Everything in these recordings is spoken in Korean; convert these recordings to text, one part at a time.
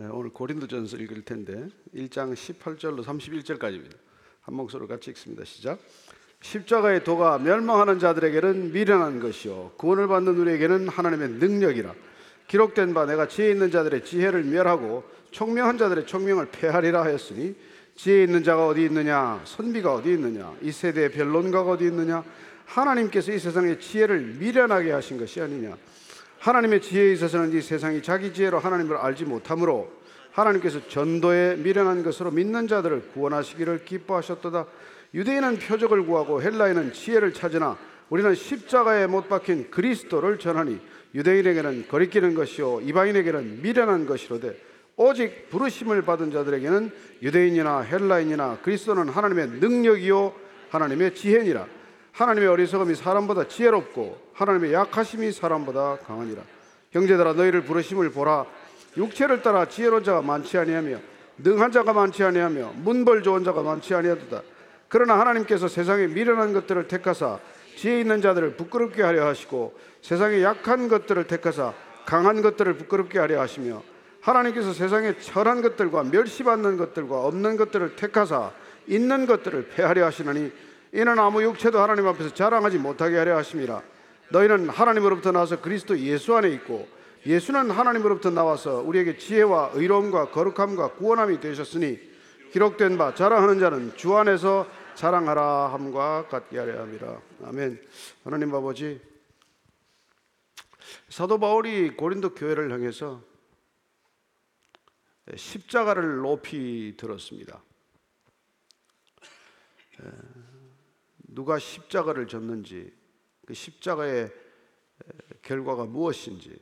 예, 오늘 고린도전서 읽을 텐데 1장 18절로 31절까지입니다. 한 목소리로 같이 읽습니다. 시작. 십자가의 도가 멸망하는 자들에게는 미련한 것이요 구원을 받는 우리에게는 하나님의 능력이라. 기록된 바 내가 지혜 있는 자들의 지혜를 멸하고 총명한 자들의 총명을 폐하리라 하였으니 지혜 있는 자가 어디 있느냐 선비가 어디 있느냐 이 세대의 변론가가 어디 있느냐 하나님께서 이 세상의 지혜를 미련하게 하신 것이 아니냐 하나님의 지혜에 있어서는 이 세상이 자기 지혜로 하나님을 알지 못하므로 하나님께서 전도에 미련한 것으로 믿는 자들을 구원하시기를 기뻐하셨도다. 유대인은 표적을 구하고 헬라인은 지혜를 찾으나 우리는 십자가에 못 박힌 그리스도를 전하니 유대인에게는 거리끼는 것이요 이방인에게는 미련한 것이로되 오직 부르심을 받은 자들에게는 유대인이나 헬라인이나 그리스도는 하나님의 능력이요 하나님의 지혜니라. 하나님의 어리석음이 사람보다 지혜롭고 하나님의 약하심이 사람보다 강하니라. 형제들아 너희를 부르심을 보라. 육체를 따라 지혜로운 자가 많지 아니하며 능한 자가 많지 아니하며 문벌 좋은 자가 많지 아니하도다. 그러나 하나님께서 세상에 미련한 것들을 택하사 지혜 있는 자들을 부끄럽게 하려 하시고 세상에 약한 것들을 택하사 강한 것들을 부끄럽게 하려 하시며 하나님께서 세상에 철한 것들과 멸시받는 것들과 없는 것들을 택하사 있는 것들을 폐하려 하시나니 이는 아무 육체도 하나님 앞에서 자랑하지 못하게 하려 하심이라 너희는 하나님으로부터 나와서 그리스도 예수 안에 있고 예수는 하나님으로부터 나와서 우리에게 지혜와 의로움과 거룩함과 구원함이 되셨으니 기록된 바 자랑하는 자는 주 안에서 자랑하라 함과 같게 하려 함이라 아멘. 하나님 아버지 사도 바울이 고린도 교회를 향해서 십자가를 높이 들었습니다. 누가 십자가를 졌는지 그 십자가의 결과가 무엇인지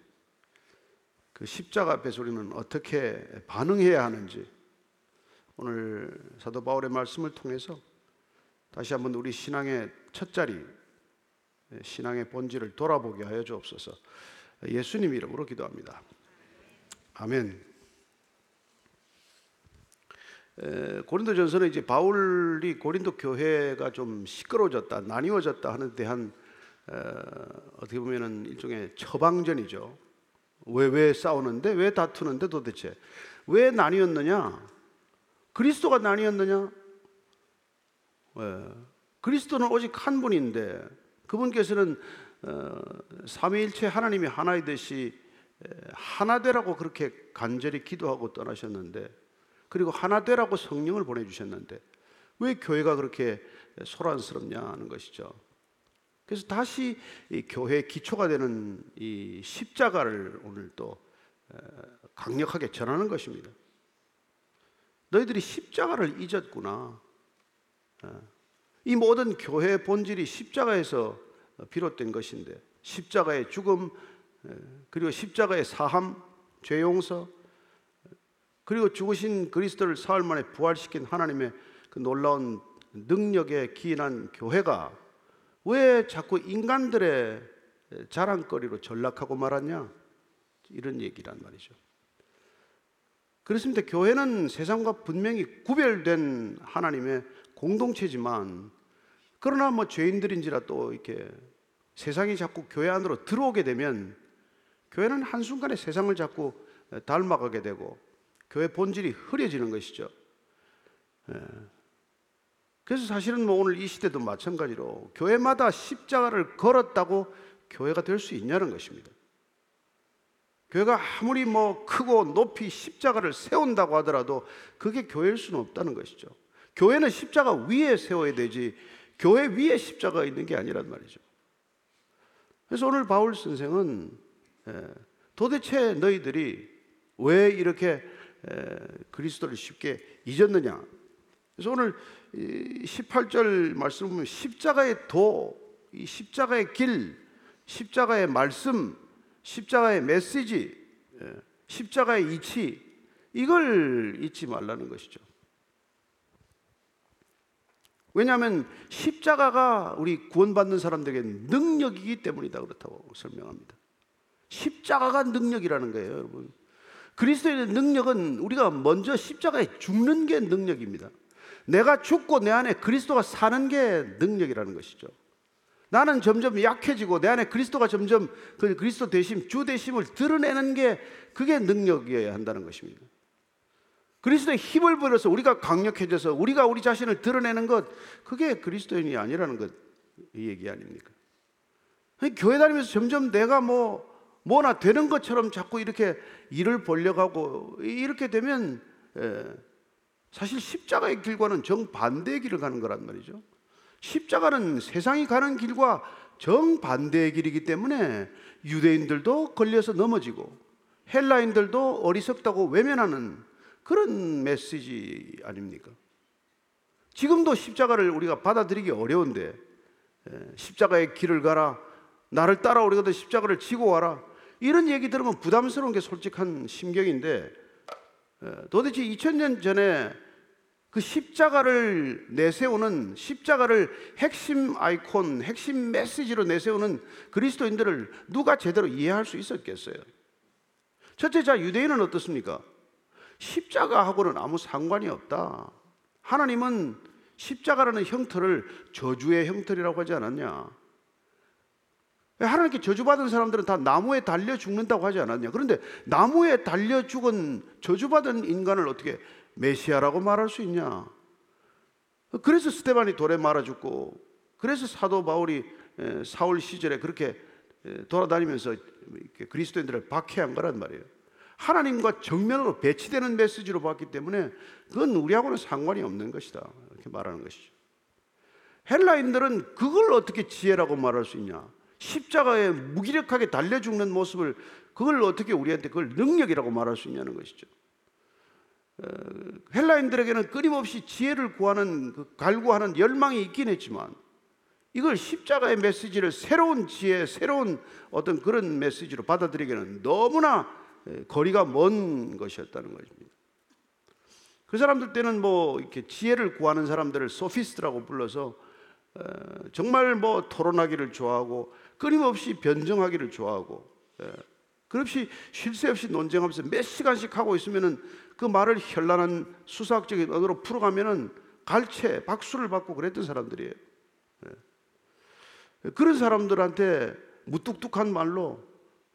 그 십자가 우리는 어떻게 반응해야 하는지 오늘 사도 바울의 말씀을 통해서 다시 한번 우리 신앙의 첫 자리 신앙의 본질을 돌아보게 하여 주옵소서. 예수님 이름으로 기도합니다. 아멘. 고린도전서는 이제 바울이 고린도 교회가 좀 시끄러워졌다, 나뉘어졌다 하는 대한 어, 어떻게 보면은 일종의 처방전이죠. 왜 왜 싸우는데 왜 다투는데 도대체 왜 나뉘었느냐? 그리스도가 나뉘었느냐? 왜? 그리스도는 오직 한 분인데 그분께서는 어, 삼위일체 하나님이 하나이듯이 하나 되라고 그렇게 간절히 기도하고 떠나셨는데 그리고 하나 되라고 성령을 보내주셨는데 왜 교회가 그렇게 소란스럽냐 하는 것이죠. 그래서 다시 이 교회의 기초가 되는 이 십자가를 오늘 또 강력하게 전하는 것입니다. 너희들이 십자가를 잊었구나. 이 모든 교회의 본질이 십자가에서 비롯된 것인데 십자가의 죽음 그리고 십자가의 사함, 죄 용서 그리고 죽으신 그리스도를 사흘 만에 부활시킨 하나님의 그 놀라운 능력에 기인한 교회가 왜 자꾸 인간들의 자랑거리로 전락하고 말았냐? 이런 얘기란 말이죠. 그렇습니다. 교회는 세상과 분명히 구별된 하나님의 공동체지만 그러나 뭐 죄인들인지라 또 이렇게 세상이 자꾸 교회 안으로 들어오게 되면 교회는 한순간에 세상을 자꾸 닮아가게 되고 교회 본질이 흐려지는 것이죠. 예. 그래서 사실은 뭐 오늘 이 시대도 마찬가지로 교회마다 십자가를 걸었다고 교회가 될 수 있냐는 것입니다. 교회가 아무리 뭐 크고 높이 십자가를 세운다고 하더라도 그게 교회일 수는 없다는 것이죠. 교회는 십자가 위에 세워야 되지 교회 위에 십자가가 있는 게 아니란 말이죠. 그래서 오늘 바울 선생은 예, 도대체 너희들이 왜 이렇게 그리스도를 쉽게 잊었느냐? 그래서 오늘 18절 말씀 보면 십자가의 도, 이 십자가의 길, 십자가의 말씀, 십자가의 메시지, 십자가의 이치 이걸 잊지 말라는 것이죠. 왜냐하면 십자가가 우리 구원받는 사람들에게 능력이기 때문이다 그렇다고 설명합니다. 십자가가 능력이라는 거예요, 여러분. 그리스도의 능력은 우리가 먼저 십자가에 죽는 게 능력입니다. 내가 죽고 내 안에 그리스도가 사는 게 능력이라는 것이죠. 나는 점점 약해지고 내 안에 그리스도가 점점 그 그리스도 대심, 주 대심을 드러내는 게 그게 능력이어야 한다는 것입니다. 그리스도의 힘을 빌어서 우리가 강력해져서 우리가 우리 자신을 드러내는 것 그게 그리스도인이 아니라는 것 이 얘기 아닙니까? 교회 다니면서 점점 내가 뭐 뭐나 되는 것처럼 자꾸 이렇게 일을 벌려가고 이렇게 되면 예, 사실 십자가의 길과는 정반대의 길을 가는 거란 말이죠. 십자가는 세상이 가는 길과 정반대의 길이기 때문에 유대인들도 걸려서 넘어지고 헬라인들도 어리석다고 외면하는 그런 메시지 아닙니까? 지금도 십자가를 우리가 받아들이기 어려운데 예, 십자가의 길을 가라 나를 따라오려거든 십자가를 지고 와라 이런 얘기 들으면 부담스러운 게 솔직한 심경인데 예, 도대체 2000년 전에 그 십자가를 내세우는 십자가를 핵심 아이콘, 핵심 메시지로 내세우는 그리스도인들을 누가 제대로 이해할 수 있었겠어요? 첫째, 자, 유대인은 어떻습니까? 십자가하고는 아무 상관이 없다. 하나님은 십자가라는 형태를 저주의 형태라고 하지 않았냐? 하나님께 저주받은 사람들은 다 나무에 달려 죽는다고 하지 않았냐? 그런데 나무에 달려 죽은 저주받은 인간을 어떻게 메시아라고 말할 수 있냐? 그래서 스테반이 돌에 말아 죽고, 그래서 사도 바울이 사울 시절에 그렇게 돌아다니면서 그리스도인들을 박해한 거란 말이에요. 하나님과 정면으로 배치되는 메시지로 봤기 때문에 그건 우리하고는 상관이 없는 것이다. 이렇게 말하는 것이죠. 헬라인들은 그걸 어떻게 지혜라고 말할 수 있냐? 십자가에 무기력하게 달려 죽는 모습을 그걸 어떻게 우리한테 그걸 능력이라고 말할 수 있냐는 것이죠. 어, 헬라인들에게는 끊임없이 지혜를 구하는 그 갈구하는 열망이 있긴 했지만 이걸 십자가의 메시지를 새로운 지혜, 새로운 어떤 그런 메시지로 받아들이기는 너무나 거리가 먼 것이었다는 것입니다. 그 사람들 때는 뭐 이렇게 지혜를 구하는 사람들을 소피스트라고 불러서 어, 정말 뭐 토론하기를 좋아하고 끊임없이 변정하기를 좋아하고 예, 그없이 쉴 새 없이 논쟁하면서 몇 시간씩 하고 있으면은 그 말을 현란한 수사학적인 언어로 풀어가면은 갈채 박수를 받고 그랬던 사람들이에요. 예. 그런 사람들한테 무뚝뚝한 말로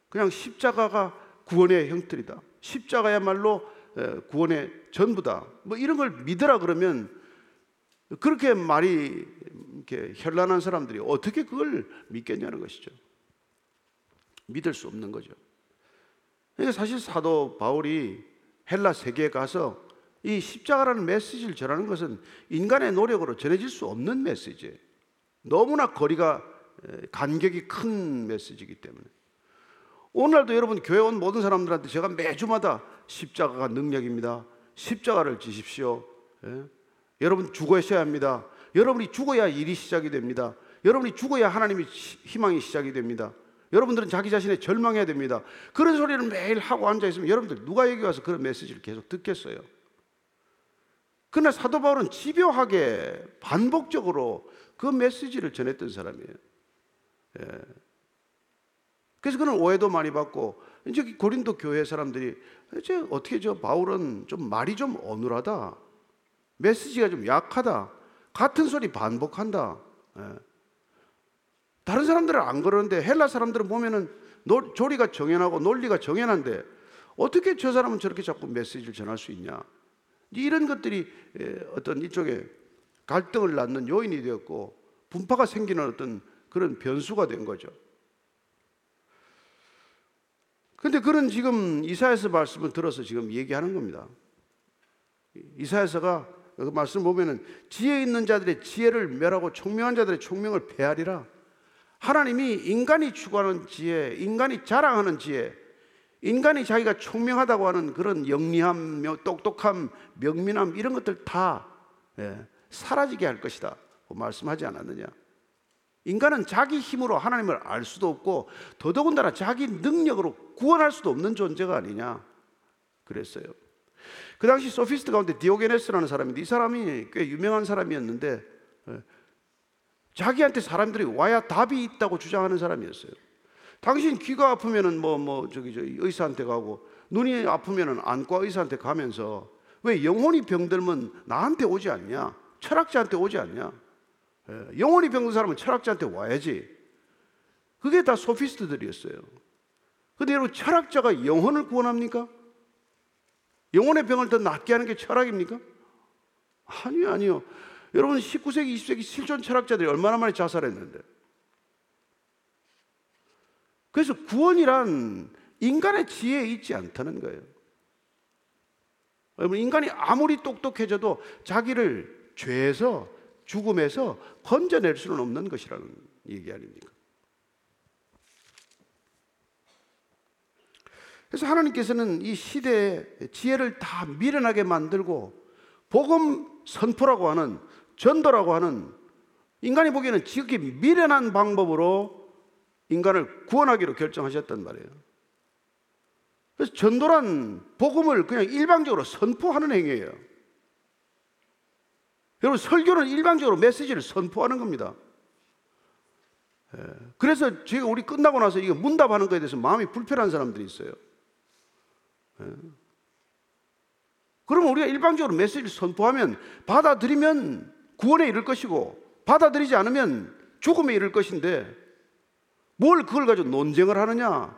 그냥 십자가가 구원의 형틀이다. 십자가야말로 예, 구원의 전부다. 뭐 이런 걸 믿으라 그러면 그렇게 말이 이렇게 현란한 사람들이 어떻게 그걸 믿겠냐는 것이죠. 믿을 수 없는 거죠. 그러니까 사실 사도 바울이 헬라 세계에 가서 이 십자가라는 메시지를 전하는 것은 인간의 노력으로 전해질 수 없는 메시지예요. 너무나 거리가 간격이 큰 메시지이기 때문에 오늘날도 여러분 교회 온 모든 사람들한테 제가 매주마다 십자가가 능력입니다. 십자가를 지십시오. 예? 여러분 죽어셔야 합니다. 여러분이 죽어야 일이 시작이 됩니다. 여러분이 죽어야 하나님의 희망이 시작이 됩니다. 여러분들은 자기 자신에 절망해야 됩니다. 그런 소리를 매일 하고 앉아 있으면 여러분들 누가 여기 와서 그런 메시지를 계속 듣겠어요? 그러나 사도 바울은 집요하게 반복적으로 그 메시지를 전했던 사람이에요. 예. 그래서 그는 오해도 많이 받고 이제 고린도 교회 사람들이 이제 어떻게 저 바울은 좀 말이 좀 어눌하다. 메시지가 좀 약하다. 같은 소리 반복한다. 예. 다른 사람들은 안 그러는데 헬라 사람들은 보면은 노, 조리가 정연하고 논리가 정연한데 어떻게 저 사람은 저렇게 자꾸 메시지를 전할 수 있냐? 이런 것들이 예, 어떤 이쪽에 갈등을 낳는 요인이 되었고 분파가 생기는 어떤 그런 변수가 된 거죠. 근데 그런 지금 이사야서 말씀을 들어서 지금 얘기하는 겁니다. 이사야서가 그 말씀 보면은 지혜 있는 자들의 지혜를 멸하고 총명한 자들의 총명을 폐하리라. 하나님이 인간이 추구하는 지혜, 인간이 자랑하는 지혜, 인간이 자기가 총명하다고 하는 그런 영리함, 똑똑함, 명민함 이런 것들 다 예, 사라지게 할 것이다. 말씀하지 않았느냐? 인간은 자기 힘으로 하나님을 알 수도 없고 더더군다나 자기 능력으로 구원할 수도 없는 존재가 아니냐 그랬어요. 그 당시 소피스트 가운데 디오게네스라는 사람인데 이 사람이 꽤 유명한 사람이었는데 예, 자기한테 사람들이 와야 답이 있다고 주장하는 사람이었어요. 당신 귀가 아프면은 뭐, 뭐, 저기, 저 의사한테 가고, 눈이 아프면은 안과 의사한테 가면서 왜 영혼이 병들면 나한테 오지 않냐? 철학자한테 오지 않냐? 예, 영혼이 병든 사람은 철학자한테 와야지. 그게 다 소피스트들이었어요. 근데 여러분, 철학자가 영혼을 구원합니까? 영혼의 병을 더 낫게 하는 게 철학입니까? 아니요, 아니요. 여러분 19세기, 20세기 실존 철학자들이 얼마나 많이 자살했는데. 그래서 구원이란 인간의 지혜에 있지 않다는 거예요. 여러분 인간이 아무리 똑똑해져도 자기를 죄에서 죽음에서 건져낼 수는 없는 것이라는 얘기 아닙니까? 그래서 하나님께서는 이 시대의 지혜를 다 미련하게 만들고 복음 선포라고 하는 전도라고 하는 인간이 보기에는 지극히 미련한 방법으로 인간을 구원하기로 결정하셨단 말이에요. 그래서 전도란 복음을 그냥 일방적으로 선포하는 행위예요. 여러분 설교는 일방적으로 메시지를 선포하는 겁니다. 예. 그래서 제가 우리 끝나고 나서 이거 문답하는 것에 대해서 마음이 불편한 사람들이 있어요. 예. 그러면 우리가 일방적으로 메시지를 선포하면 받아들이면 구원에 이를 것이고 받아들이지 않으면 죽음에 이를 것인데 뭘 그걸 가지고 논쟁을 하느냐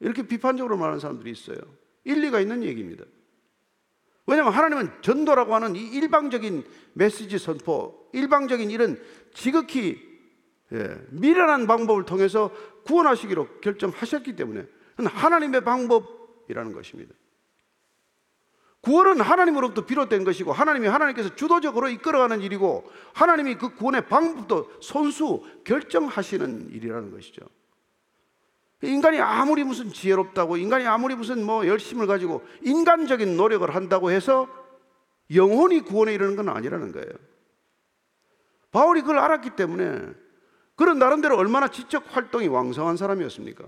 이렇게 비판적으로 말하는 사람들이 있어요. 일리가 있는 얘기입니다. 왜냐하면 하나님은 전도라고 하는 이 일방적인 메시지 선포, 일방적인 이런 지극히 예, 미련한 방법을 통해서 구원하시기로 결정하셨기 때문에 하나님의 방법 이라는 것입니다. 구원은 하나님으로부터 비롯된 것이고 하나님이 하나님께서 주도적으로 이끌어가는 일이고 하나님이 그 구원의 방법도 손수 결정하시는 일이라는 것이죠. 인간이 아무리 무슨 지혜롭다고 인간이 아무리 무슨 뭐 열심을 가지고 인간적인 노력을 한다고 해서 영혼이 구원에 이르는 건 아니라는 거예요. 바울이 그걸 알았기 때문에 그런 나름대로 얼마나 지적 활동이 왕성한 사람이었습니까?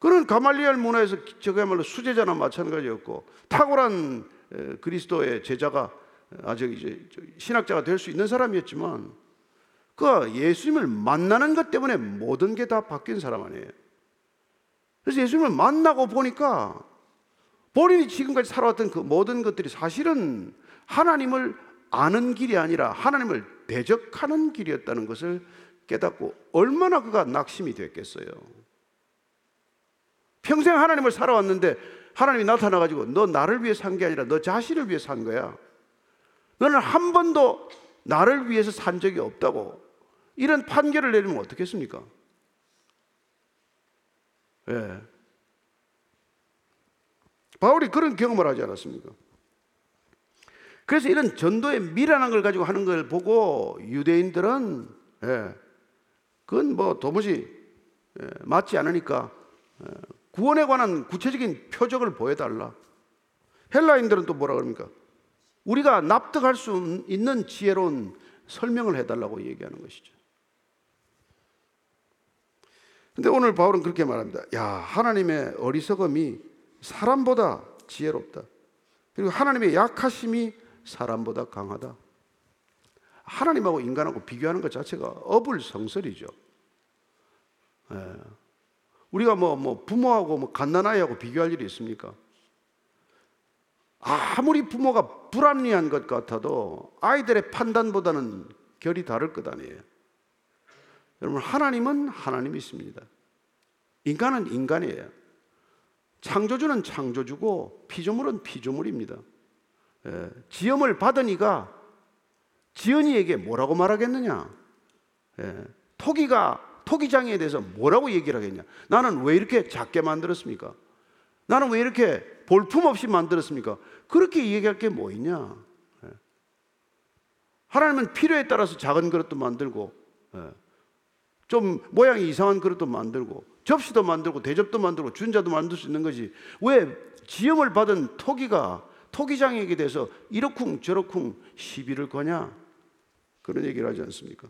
그는 가말리알 문화에서 저그야말로 수제자나 마찬가지였고 탁월한 그리스도의 제자가 아주 이제 신학자가 될 수 있는 사람이었지만 그 예수님을 만나는 것 때문에 모든 게 다 바뀐 사람 아니에요. 그래서 예수님을 만나고 보니까 본인이 지금까지 살아왔던 그 모든 것들이 사실은 하나님을 아는 길이 아니라 하나님을 대적하는 길이었다는 것을 깨닫고 얼마나 그가 낙심이 됐겠어요. 평생 하나님을 살아왔는데 하나님이 나타나가지고 너 나를 위해 산 게 아니라 너 자신을 위해 산 거야. 너는 한 번도 나를 위해서 산 적이 없다고. 이런 판결을 내리면 어떻겠습니까? 예. 바울이 그런 경험을 하지 않았습니까? 그래서 이런 전도의 미련한 걸 가지고 하는 걸 보고 유대인들은 예, 그건 뭐 도무지 예, 맞지 않으니까 예, 구원에 관한 구체적인 표적을 보여달라. 헬라인들은 또 뭐라 그럽니까? 우리가 납득할 수 있는 지혜로운 설명을 해달라고 얘기하는 것이죠. 근데 오늘 바울은 그렇게 말합니다. 야, 하나님의 어리석음이 사람보다 지혜롭다. 그리고 하나님의 약하심이 사람보다 강하다. 하나님하고 인간하고 비교하는 것 자체가 어불성설이죠. 예. 우리가 뭐, 뭐 부모하고 뭐 갓난아이하고 비교할 일이 있습니까? 아무리 부모가 불합리한 것 같아도 아이들의 판단보다는 결이 다를 것 아니에요. 여러분, 하나님은 하나님이십니다. 인간은 인간이에요. 창조주는 창조주고 피조물은 피조물입니다. 예, 지음을 받은 이가 지은이에게 뭐라고 말하겠느냐? 예, 토기가 토기장에 대해서 뭐라고 얘기를 하겠냐? 나는 왜 이렇게 작게 만들었습니까? 나는 왜 이렇게 볼품 없이 만들었습니까? 그렇게 얘기할 게 뭐 있냐? 예. 하나님은 필요에 따라서 작은 그릇도 만들고, 예. 좀 모양이 이상한 그릇도 만들고, 접시도 만들고, 대접도 만들고, 준자도 만들 수 있는 거지. 왜 지음을 받은 토기가 토기장에게 대해서 이러쿵 저러쿵 시비를 거냐? 그런 얘기를 하지 않습니까?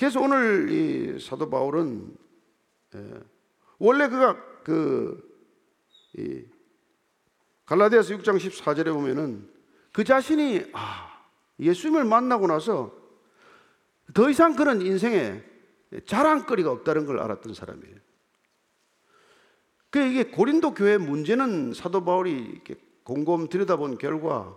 그래서 오늘 이 사도 바울은 예, 원래 그가 그 갈라디아서 6장 14절에 보면은 그 자신이 아, 예수님을 만나고 나서 더 이상 그런 인생에 자랑거리가 없다는 걸 알았던 사람이에요. 그 이게 고린도 교회 문제는 사도 바울이 이렇게 곰곰 들여다본 결과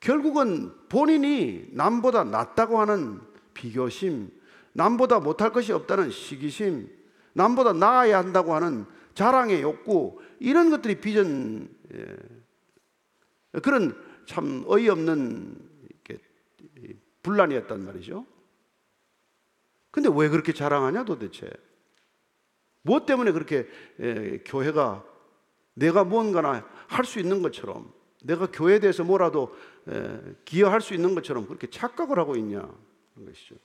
결국은 본인이 남보다 낫다고 하는 비교심, 남보다 못할 것이 없다는 시기심, 남보다 나아야 한다고 하는 자랑의 욕구 이런 것들이 비전 예. 그런 참 어이없는 분란이었단 말이죠. 근데 왜 그렇게 자랑하냐 도대체? 무엇 때문에 그렇게 예, 교회가 내가 뭔가나 할 수 있는 것처럼 내가 교회에 대해서 뭐라도 예, 기여할 수 있는 것처럼 그렇게 착각을 하고 있냐 그런 것이죠.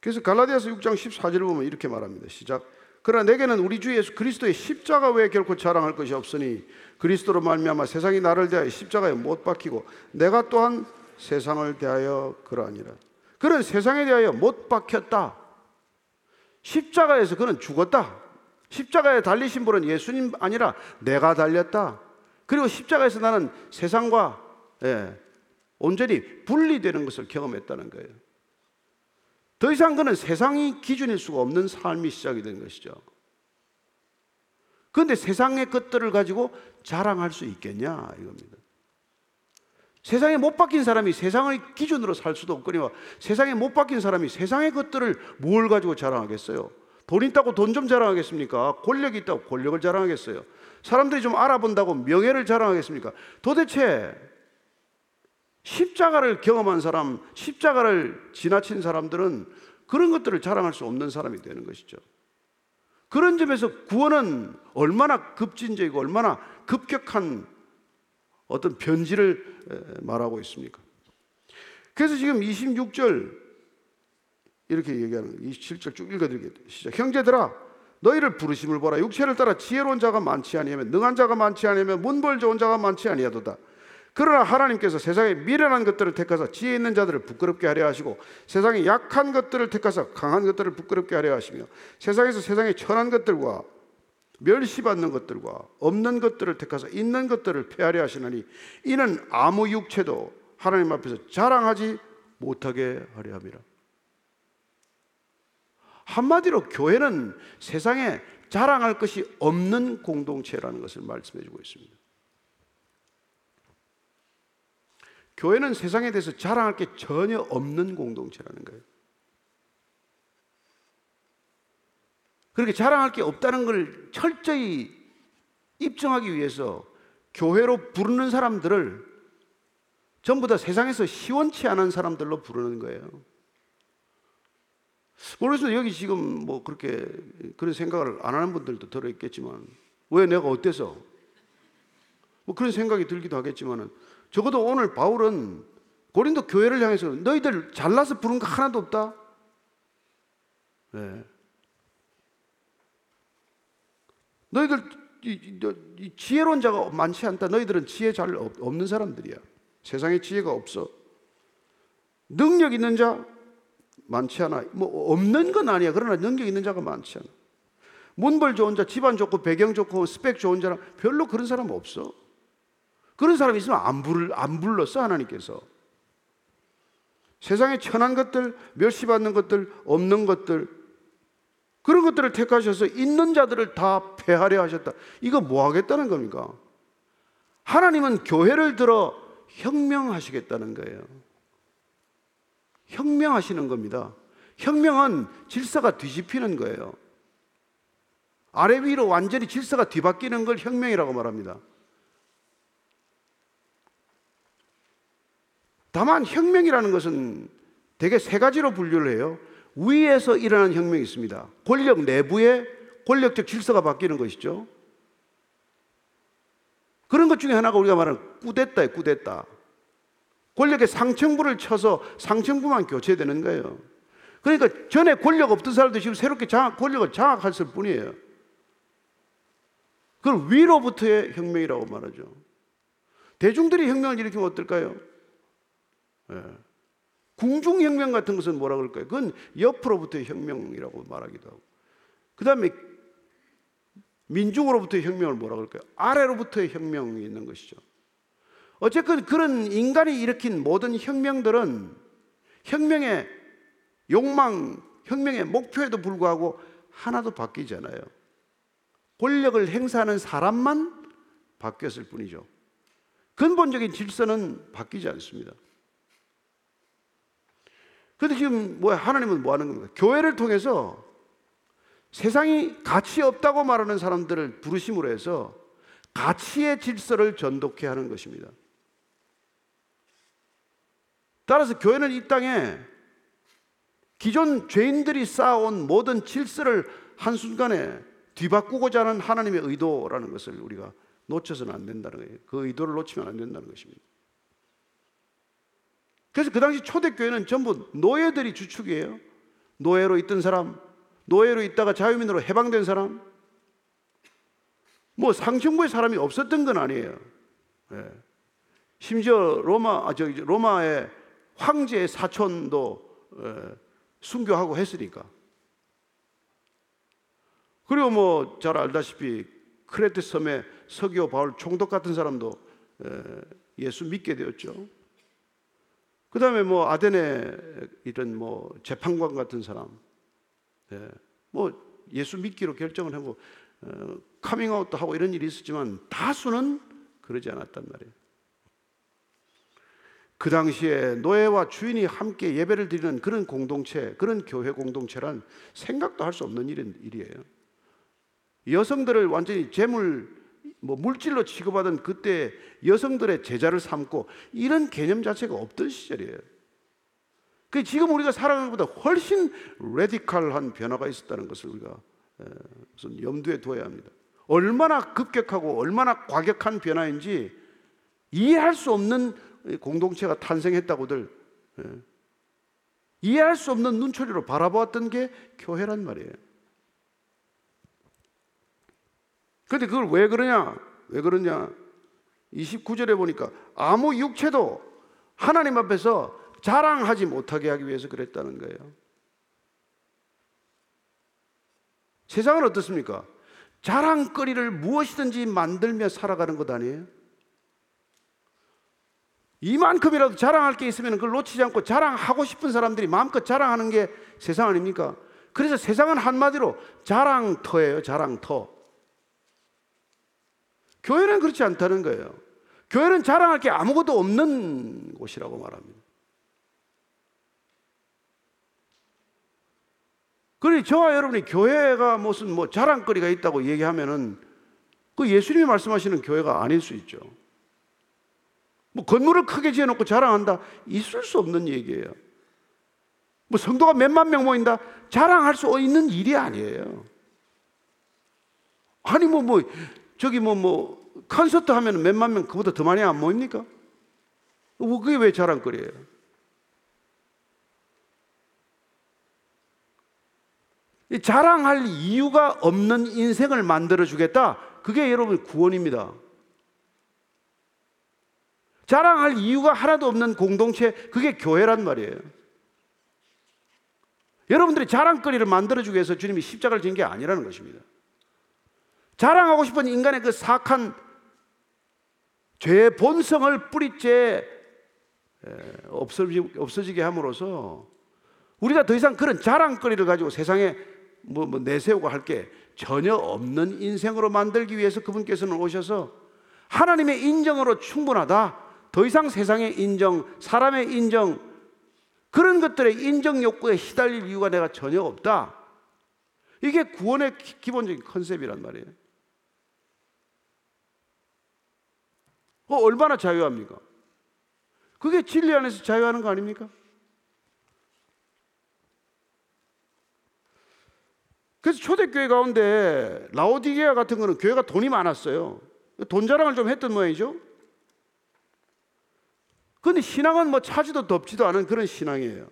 그래서 갈라디아서 6장 14절을 보면 이렇게 말합니다. 시작. 그러나 내게는 우리 주 예수 그리스도의 십자가 외에 결코 자랑할 것이 없으니 그리스도로 말미암아 세상이 나를 대하여 십자가에 못 박히고 내가 또한 세상을 대하여 그러하니라. 그는 세상에 대하여 못 박혔다. 십자가에서 그는 죽었다. 십자가에 달리신 분은 예수님 아니라 내가 달렸다. 그리고 십자가에서 나는 세상과 예, 온전히 분리되는 것을 경험했다는 거예요. 더 이상 그는 세상이 기준일 수가 없는 삶이 시작이 된 것이죠. 그런데 세상의 것들을 가지고 자랑할 수 있겠냐 이겁니다. 세상에 못 박힌 사람이 세상을 기준으로 살 수도 없거니와 세상에 못 박힌 사람이 세상의 것들을 뭘 가지고 자랑하겠어요? 돈 있다고 돈 좀 자랑하겠습니까? 권력이 있다고 권력을 자랑하겠어요? 사람들이 좀 알아본다고 명예를 자랑하겠습니까? 도대체 십자가를 경험한 사람, 십자가를 지나친 사람들은 그런 것들을 자랑할 수 없는 사람이 되는 것이죠. 그런 점에서 구원은 얼마나 급진적이고 얼마나 급격한 어떤 변질을 말하고 있습니까? 그래서 지금 26절 이렇게 얘기하는 27절 쭉 읽어드리겠습니다. 시작. 형제들아 너희를 부르심을 보라. 육체를 따라 지혜로운 자가 많지 아니하면 능한 자가 많지 아니하면 문벌 좋은 자가 많지 아니하도다. 그러나 하나님께서 세상에 미련한 것들을 택하사 지혜 있는 자들을 부끄럽게 하려 하시고 세상에 약한 것들을 택하사 강한 것들을 부끄럽게 하려 하시며 세상에서 세상에 천한 것들과 멸시받는 것들과 없는 것들을 택하사 있는 것들을 폐하려 하시나니 이는 아무 육체도 하나님 앞에서 자랑하지 못하게 하려 함이라. 한마디로 교회는 세상에 자랑할 것이 없는 공동체라는 것을 말씀해 주고 있습니다. 교회는 세상에 대해서 자랑할 게 전혀 없는 공동체라는 거예요. 그렇게 자랑할 게 없다는 걸 철저히 입증하기 위해서 교회로 부르는 사람들을 전부 다 세상에서 시원치 않은 사람들로 부르는 거예요. 그래서 여기 지금 뭐 그렇게 그런 생각을 안 하는 분들도 들어 있겠지만 왜 내가 어때서? 뭐 그런 생각이 들기도 하겠지만은 적어도 오늘 바울은 고린도 교회를 향해서 너희들 잘나서 부른 거 하나도 없다. 네. 너희들 이, 이, 지혜로운 자가 많지 않다. 너희들은 지혜 잘 없는 사람들이야. 세상에 지혜가 없어. 능력 있는 자 많지 않아. 뭐 없는 건 아니야. 그러나 능력 있는 자가 많지 않아. 문벌 좋은 자, 집안 좋고 배경 좋고 스펙 좋은 자랑 별로 그런 사람 없어. 그런 사람이 있으면 안, 부를, 안 불렀어, 하나님께서. 세상에 천한 것들, 멸시받는 것들, 없는 것들, 그런 것들을 택하셔서 있는 자들을 다 폐하려 하셨다. 이거 뭐 하겠다는 겁니까? 하나님은 교회를 들어 혁명하시겠다는 거예요. 혁명하시는 겁니다. 혁명은 질서가 뒤집히는 거예요. 아래 위로 완전히 질서가 뒤바뀌는 걸 혁명이라고 말합니다. 다만 혁명이라는 것은 대개 세 가지로 분류를 해요. 위에서 일어나는 혁명이 있습니다. 권력 내부의 권력적 질서가 바뀌는 것이죠. 그런 것 중에 하나가 우리가 말하는 꾸댔다예요, 꾸댔다. 권력의 상층부를 쳐서 상층부만 교체되는 거예요. 그러니까 전에 권력 없던 사람도 지금 새롭게 장악, 권력을 장악했을 뿐이에요. 그걸 위로부터의 혁명이라고 말하죠. 대중들이 혁명을 일으키면 어떨까요? 예. 궁중혁명 같은 것은 뭐라 그럴까요? 그건 옆으로부터의 혁명이라고 말하기도 하고. 그 다음에 민중으로부터의 혁명을 뭐라 그럴까요? 아래로부터의 혁명이 있는 것이죠. 어쨌든 그런 인간이 일으킨 모든 혁명들은 혁명의 욕망, 혁명의 목표에도 불구하고 하나도 바뀌지 않아요. 권력을 행사하는 사람만 바뀌었을 뿐이죠. 근본적인 질서는 바뀌지 않습니다. 그런데 지금 뭐 하나님은 뭐 하는 겁니까? 교회를 통해서 세상이 가치 없다고 말하는 사람들을 부르심으로 해서 가치의 질서를 전독해 하는 것입니다. 따라서 교회는 이 땅에 기존 죄인들이 쌓아온 모든 질서를 한순간에 뒤바꾸고자 하는 하나님의 의도라는 것을 우리가 놓쳐서는 안 된다는 거예요. 그 의도를 놓치면 안 된다는 것입니다. 그래서 그 당시 초대교회는 전부 노예들이 주축이에요. 노예로 있던 사람, 노예로 있다가 자유민으로 해방된 사람, 뭐 상층부의 사람이 없었던 건 아니에요. 예. 심지어 로마, 아, 저 로마의 황제의 사촌도 예, 순교하고 했으니까. 그리고 뭐 잘 알다시피 크레테 섬의 서기오 바울 총독 같은 사람도 예, 예수 믿게 되었죠. 그 다음에 뭐 아덴에 이런 뭐 재판관 같은 사람, 예, 뭐 예수 믿기로 결정을 하고 어, 카밍아웃도 하고 이런 일이 있었지만 다수는 그러지 않았단 말이에요. 그 당시에 노예와 주인이 함께 예배를 드리는 그런 공동체, 그런 교회 공동체란 생각도 할 수 없는 일이에요. 여성들을 완전히 재물, 뭐 물질로 취급하던 그때 여성들의 제자를 삼고 이런 개념 자체가 없던 시절이에요. 그 지금 우리가 살아가는 것보다 훨씬 레디칼한 변화가 있었다는 것을 우리가 우선 염두에 두어야 합니다. 얼마나 급격하고 얼마나 과격한 변화인지 이해할 수 없는 공동체가 탄생했다고들 이해할 수 없는 눈초리로 바라보았던 게 교회란 말이에요. 근데 그걸 왜 그러냐? 왜 그러냐? 29절에 보니까 아무 육체도 하나님 앞에서 자랑하지 못하게 하기 위해서 그랬다는 거예요. 세상은 어떻습니까? 자랑거리를 무엇이든지 만들며 살아가는 것 아니에요? 이만큼이라도 자랑할 게 있으면 그걸 놓치지 않고 자랑하고 싶은 사람들이 마음껏 자랑하는 게 세상 아닙니까? 그래서 세상은 한마디로 자랑터예요, 자랑터. 교회는 그렇지 않다는 거예요. 교회는 자랑할 게 아무것도 없는 곳이라고 말합니다. 그러니 저와 여러분이 교회가 무슨 뭐 자랑거리가 있다고 얘기하면은 그 예수님이 말씀하시는 교회가 아닐 수 있죠. 뭐 건물을 크게 지어놓고 자랑한다? 있을 수 없는 얘기예요. 뭐 성도가 몇만 명 모인다? 자랑할 수 있는 일이 아니에요. 아니 뭐뭐 저기 뭐뭐 뭐 콘서트 하면 몇만 명 그보다 더 많이 안 모입니까? 뭐 그게 왜 자랑거리예요? 자랑할 이유가 없는 인생을 만들어 주겠다. 그게 여러분 구원입니다. 자랑할 이유가 하나도 없는 공동체, 그게 교회란 말이에요. 여러분들이 자랑거리를 만들어 주기 위해서 주님이 십자가를 진 게 아니라는 것입니다. 자랑하고 싶은 인간의 그 사악한 죄의 본성을 뿌리째 없어지 게 함으로써 우리가 더 이상 그런 자랑거리를 가지고 세상에 뭐, 뭐 내세우고 할 게 전혀 없는 인생으로 만들기 위해서 그분께서는 오셔서 하나님의 인정으로 충분하다. 더 이상 세상의 인정, 사람의 인정, 그런 것들의 인정 욕구에 휘달릴 이유가 내가 전혀 없다. 이게 구원의 기본적인 컨셉이란 말이에요. 어, 얼마나 자유합니까? 그게 진리 안에서 자유하는 거 아닙니까? 그래서 초대교회 가운데 라오디게아 같은 거는 교회가 돈이 많았어요. 돈 자랑을 좀 했던 모양이죠. 근데 신앙은 뭐 차지도 덥지도 않은 그런 신앙이에요.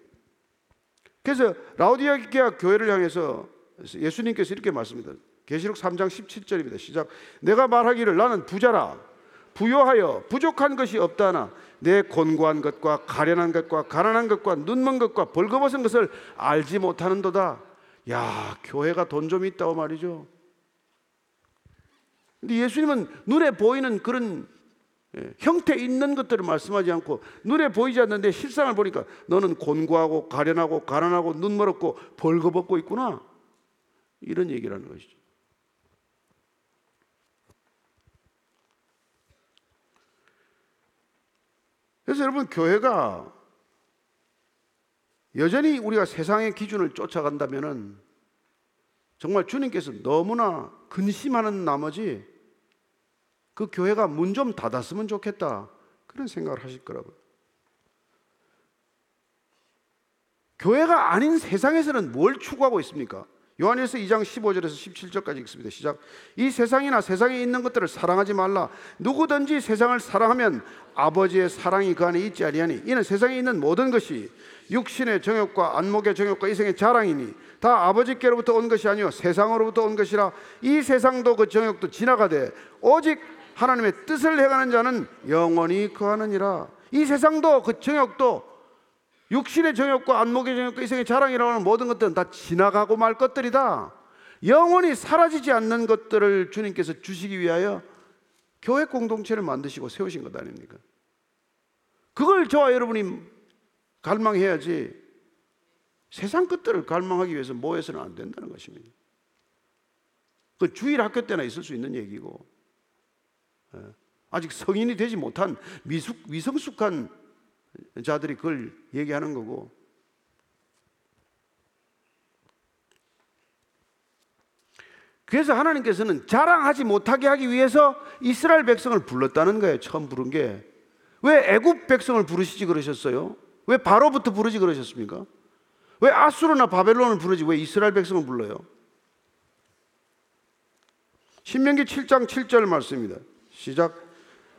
그래서 라오디게아 교회를 향해서 예수님께서 이렇게 말씀합니다. 계시록 3장 17절입니다. 시작. 내가 말하기를 나는 부자라 부요하여 부족한 것이 없다나 내 곤고한 것과 가련한 것과 가난한 것과 눈먼 것과 벌거벗은 것을 알지 못하는도다. 야, 교회가 돈 좀 있다고 말이죠. 근데 예수님은 눈에 보이는 그런 예, 형태 있는 것들을 말씀하지 않고 눈에 보이지 않는데 실상을 보니까 너는 곤고하고 가련하고 가난하고 눈멀었고 벌거벗고 있구나. 이런 얘기를 하는 것이죠. 그래서 여러분 교회가 여전히 우리가 세상의 기준을 쫓아간다면은 정말 주님께서 너무나 근심하는 나머지 그 교회가 문 좀 닫았으면 좋겠다. 그런 생각을 하실 거라고요. 교회가 아닌 세상에서는 뭘 추구하고 있습니까? 요한일서 2장 15절에서 17절까지 읽습니다. 시작. 이 세상이나 세상에 있는 것들을 사랑하지 말라. 누구든지 세상을 사랑하면 아버지의 사랑이 그 안에 있지 아니하니 이는 세상에 있는 모든 것이 육신의 정욕과 안목의 정욕과 이생의 자랑이니 다 아버지께로부터 온 것이 아니요 세상으로부터 온 것이라 이 세상도 그 정욕도 지나가되 오직 하나님의 뜻을 행하는 자는 영원히 거하느니라. 이 세상도 그 정욕도 육신의 정욕과 안목의 정욕과 이생의 자랑이라고 하는 모든 것들은 다 지나가고 말 것들이다. 영원히 사라지지 않는 것들을 주님께서 주시기 위하여 교회 공동체를 만드시고 세우신 것 아닙니까? 그걸 저와 여러분이 갈망해야지 세상 것들을 갈망하기 위해서 모여서는 안 된다는 것입니다. 그 주일 학교 때나 있을 수 있는 얘기고 예. 아직 성인이 되지 못한 미숙, 미성숙한 자들이 그걸 얘기하는 거고 그래서 하나님께서는 자랑하지 못하게 하기 위해서 이스라엘 백성을 불렀다는 거예요. 처음 부른 게. 왜 애굽 백성을 부르시지 그러셨어요? 왜 바로부터 부르지 그러셨습니까? 왜 아수르나 바벨론을 부르지 왜 이스라엘 백성을 불러요? 신명기 7장 7절 말씀입니다. 시작.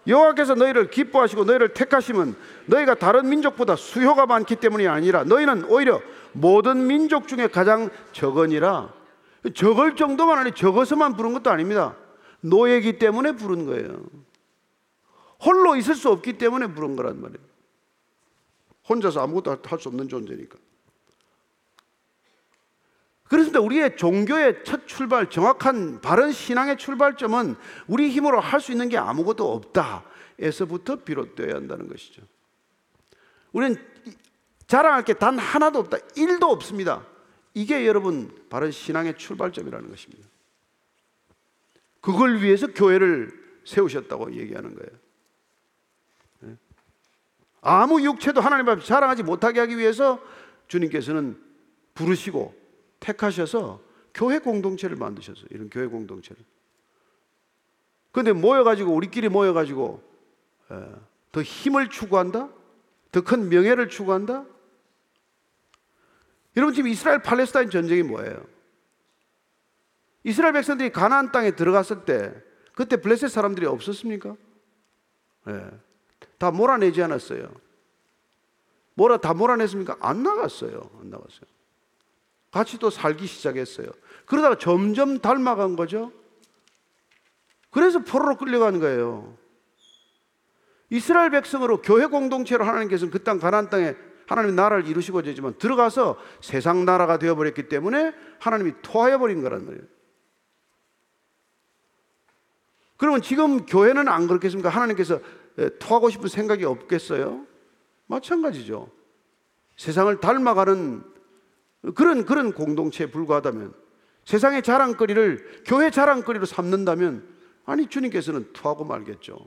여호와께서 너희를 기뻐하시고 너희를 택하시면 너희가 다른 민족보다 수효가 많기 때문이 아니라 너희는 오히려 모든 민족 중에 가장 적으니라. 적을 정도만 아니 적어서만 부른 것도 아닙니다. 노예기 때문에 부른 거예요. 홀로 있을 수 없기 때문에 부른 거란 말이에요. 혼자서 아무것도 할 수 없는 존재니까. 그렇습니다. 우리의 종교의 첫 출발, 정확한 바른 신앙의 출발점은 우리 힘으로 할 수 있는 게 아무것도 없다. 에서부터 비롯되어야 한다는 것이죠. 우리는 자랑할 게 단 하나도 없다. 일도 없습니다. 이게 여러분 바른 신앙의 출발점이라는 것입니다. 그걸 위해서 교회를 세우셨다고 얘기하는 거예요. 네? 아무 육체도 하나님 앞에 자랑하지 못하게 하기 위해서 주님께서는 부르시고 택하셔서 교회 공동체를 만드셨어요. 이런 교회 공동체를. 그런데 모여가지고 우리끼리 모여가지고 더 힘을 추구한다, 더 큰 명예를 추구한다. 여러분 지금 이스라엘 팔레스타인 전쟁이 뭐예요? 이스라엘 백성들이 가나안 땅에 들어갔을 때 그때 블레셋 사람들이 없었습니까? 네. 다 몰아내지 않았어요. 몰아 다 몰아냈습니까? 안 나갔어요. 안 나갔어요. 같이 또 살기 시작했어요. 그러다가 점점 닮아간 거죠. 그래서 포로로 끌려가는 거예요. 이스라엘 백성으로 교회 공동체로 하나님께서는 그 땅 가나안 땅에 하나님의 나라를 이루시고자 했지만 들어가서 세상 나라가 되어 버렸기 때문에 하나님이 토하여 버린 거란 말이에요. 그러면 지금 교회는 안 그렇겠습니까? 하나님께서 토하고 싶은 생각이 없겠어요? 마찬가지죠. 세상을 닮아가는 그런 그런 공동체에 불과하다면 세상의 자랑거리를 교회 자랑거리로 삼는다면 아니 주님께서는 토하고 말겠죠.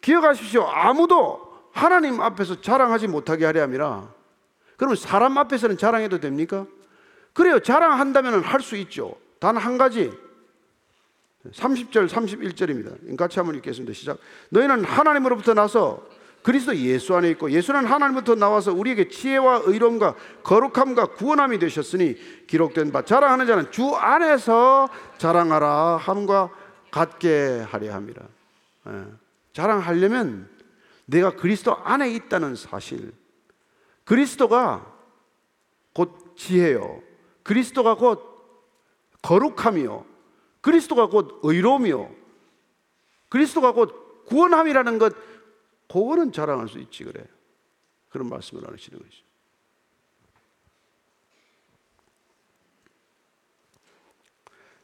기억하십시오. 아무도 하나님 앞에서 자랑하지 못하게 하려 함이라. 그러면 사람 앞에서는 자랑해도 됩니까? 그래요. 자랑한다면 할 수 있죠. 단 한 가지. 30절, 31절입니다. 같이 한번 읽겠습니다. 시작. 너희는 하나님으로부터 나서 그리스도 예수 안에 있고 예수는 하나님부터 나와서 우리에게 지혜와 의로움과 거룩함과 구원함이 되셨으니 기록된 바 자랑하는 자는 주 안에서 자랑하라 함과 같게 하려 함이라. 예. 자랑하려면 내가 그리스도 안에 있다는 사실. 그리스도가 곧 지혜요. 그리스도가 곧 거룩함이요. 그리스도가 곧 의로움이요. 그리스도가 곧 구원함이라는 것 그거는 자랑할 수 있지 그래. 그런 말씀을 하시는 것이죠.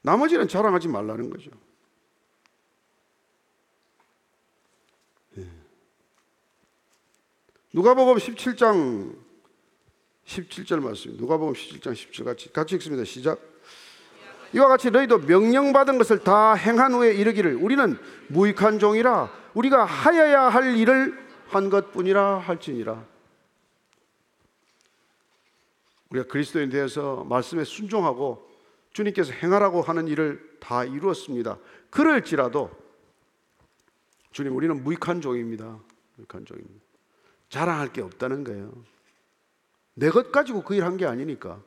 나머지는 자랑하지 말라는 거죠. 예. 누가복음 17장 17절 말씀. 누가복음 17장 17 같이 같이 읽습니다. 시작. 이와 같이 너희도 명령받은 것을 다 행한 후에 이르기를 우리는 무익한 종이라 우리가 하여야 할 일을 한 것뿐이라 할지니라. 우리가 그리스도인 되어서 말씀에 순종하고 주님께서 행하라고 하는 일을 다 이루었습니다. 그럴지라도 주님 우리는 무익한 종입니다. 무익한 종입니다. 자랑할 게 없다는 거예요. 내 것 가지고 그 일 한 게 아니니까.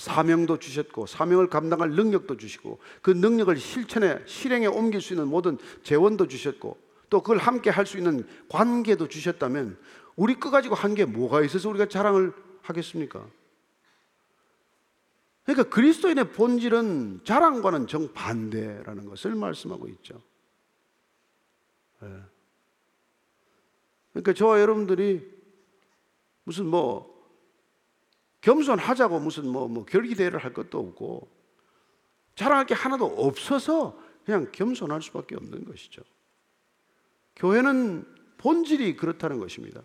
사명도 주셨고 사명을 감당할 능력도 주시고 그 능력을 실천에 실행에 옮길 수 있는 모든 재원도 주셨고 또 그걸 함께 할 수 있는 관계도 주셨다면 우리 거 가지고 한 게 뭐가 있어서 우리가 자랑을 하겠습니까? 그러니까 그리스도인의 본질은 자랑과는 정반대라는 것을 말씀하고 있죠. 예. 그러니까 저와 여러분들이 무슨 뭐 겸손하자고 무슨 뭐, 뭐 결기대회를 할 것도 없고 자랑할 게 하나도 없어서 그냥 겸손할 수밖에 없는 것이죠. 교회는 본질이 그렇다는 것입니다.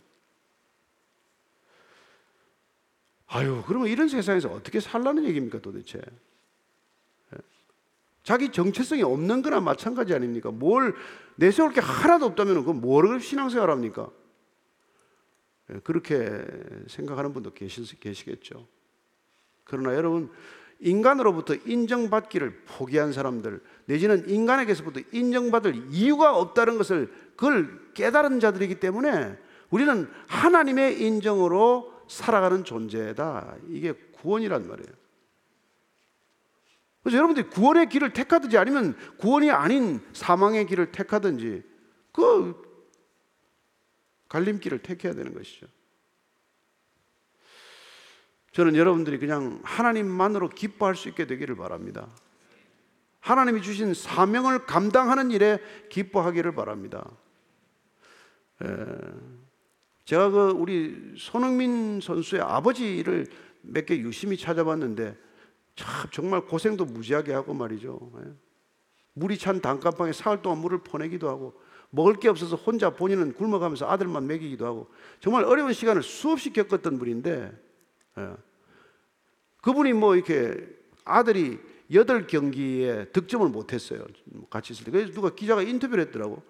아유, 그러면 이런 세상에서 어떻게 살라는 얘기입니까 도대체? 예? 자기 정체성이 없는 거나 마찬가지 아닙니까? 뭘 내세울 게 하나도 없다면 뭐를 신앙생활 합니까? 예, 그렇게 생각하는 분도 계시겠죠. 그러나 여러분, 인간으로부터 인정받기를 포기한 사람들, 내지는 인간에게서부터 인정받을 이유가 없다는 것을 그걸 깨달은 자들이기 때문에 우리는 하나님의 인정으로 살아가는 존재다. 이게 구원이란 말이에요. 그래서 여러분들이 구원의 길을 택하든지 아니면 구원이 아닌 사망의 길을 택하든지 그 갈림길을 택해야 되는 것이죠. 저는 여러분들이 그냥 하나님만으로 기뻐할 수 있게 되기를 바랍니다. 하나님이 주신 사명을 감당하는 일에 기뻐하기를 바랍니다. 에, 제가 그 우리 손흥민 선수의 아버지를 몇 개 유심히 찾아봤는데 참 정말 고생도 무지하게 하고 말이죠. 예. 물이 찬 단칸방에 사흘 동안 물을 퍼내기도 하고 먹을 게 없어서 혼자 본인은 굶어가면서 아들만 먹이기도 하고 정말 어려운 시간을 수없이 겪었던 분인데 예. 그분이 뭐 이렇게 아들이 여덟 경기에 득점을 못했어요. 같이 있을 때. 그래서 누가 기자가 인터뷰를 했더라고.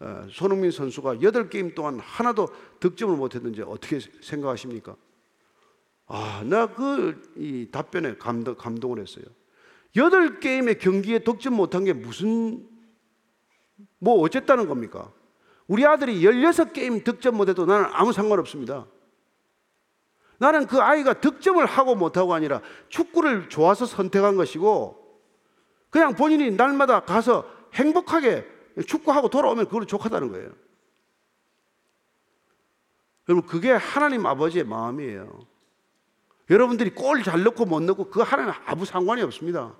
어, 손흥민 선수가 여덟 게임 동안 하나도 득점을 못했는지 어떻게 생각하십니까? 아, 나그 답변에 감동, 감동을 했어요. 여덟 게임의 경기에 득점 못한 게 무슨 뭐 어쨌다는 겁니까? 우리 아들이 16게임 득점 못해도 나는 아무 상관없습니다. 나는 그 아이가 득점을 하고 못하고 아니라 축구를 좋아서 선택한 것이고 그냥 본인이 날마다 가서 행복하게 축구하고 돌아오면 그걸로 족하다는 거예요. 여러분, 그게 하나님 아버지의 마음이에요. 여러분들이 골 잘 넣고 못 넣고 그 하나님 아무 상관이 없습니다.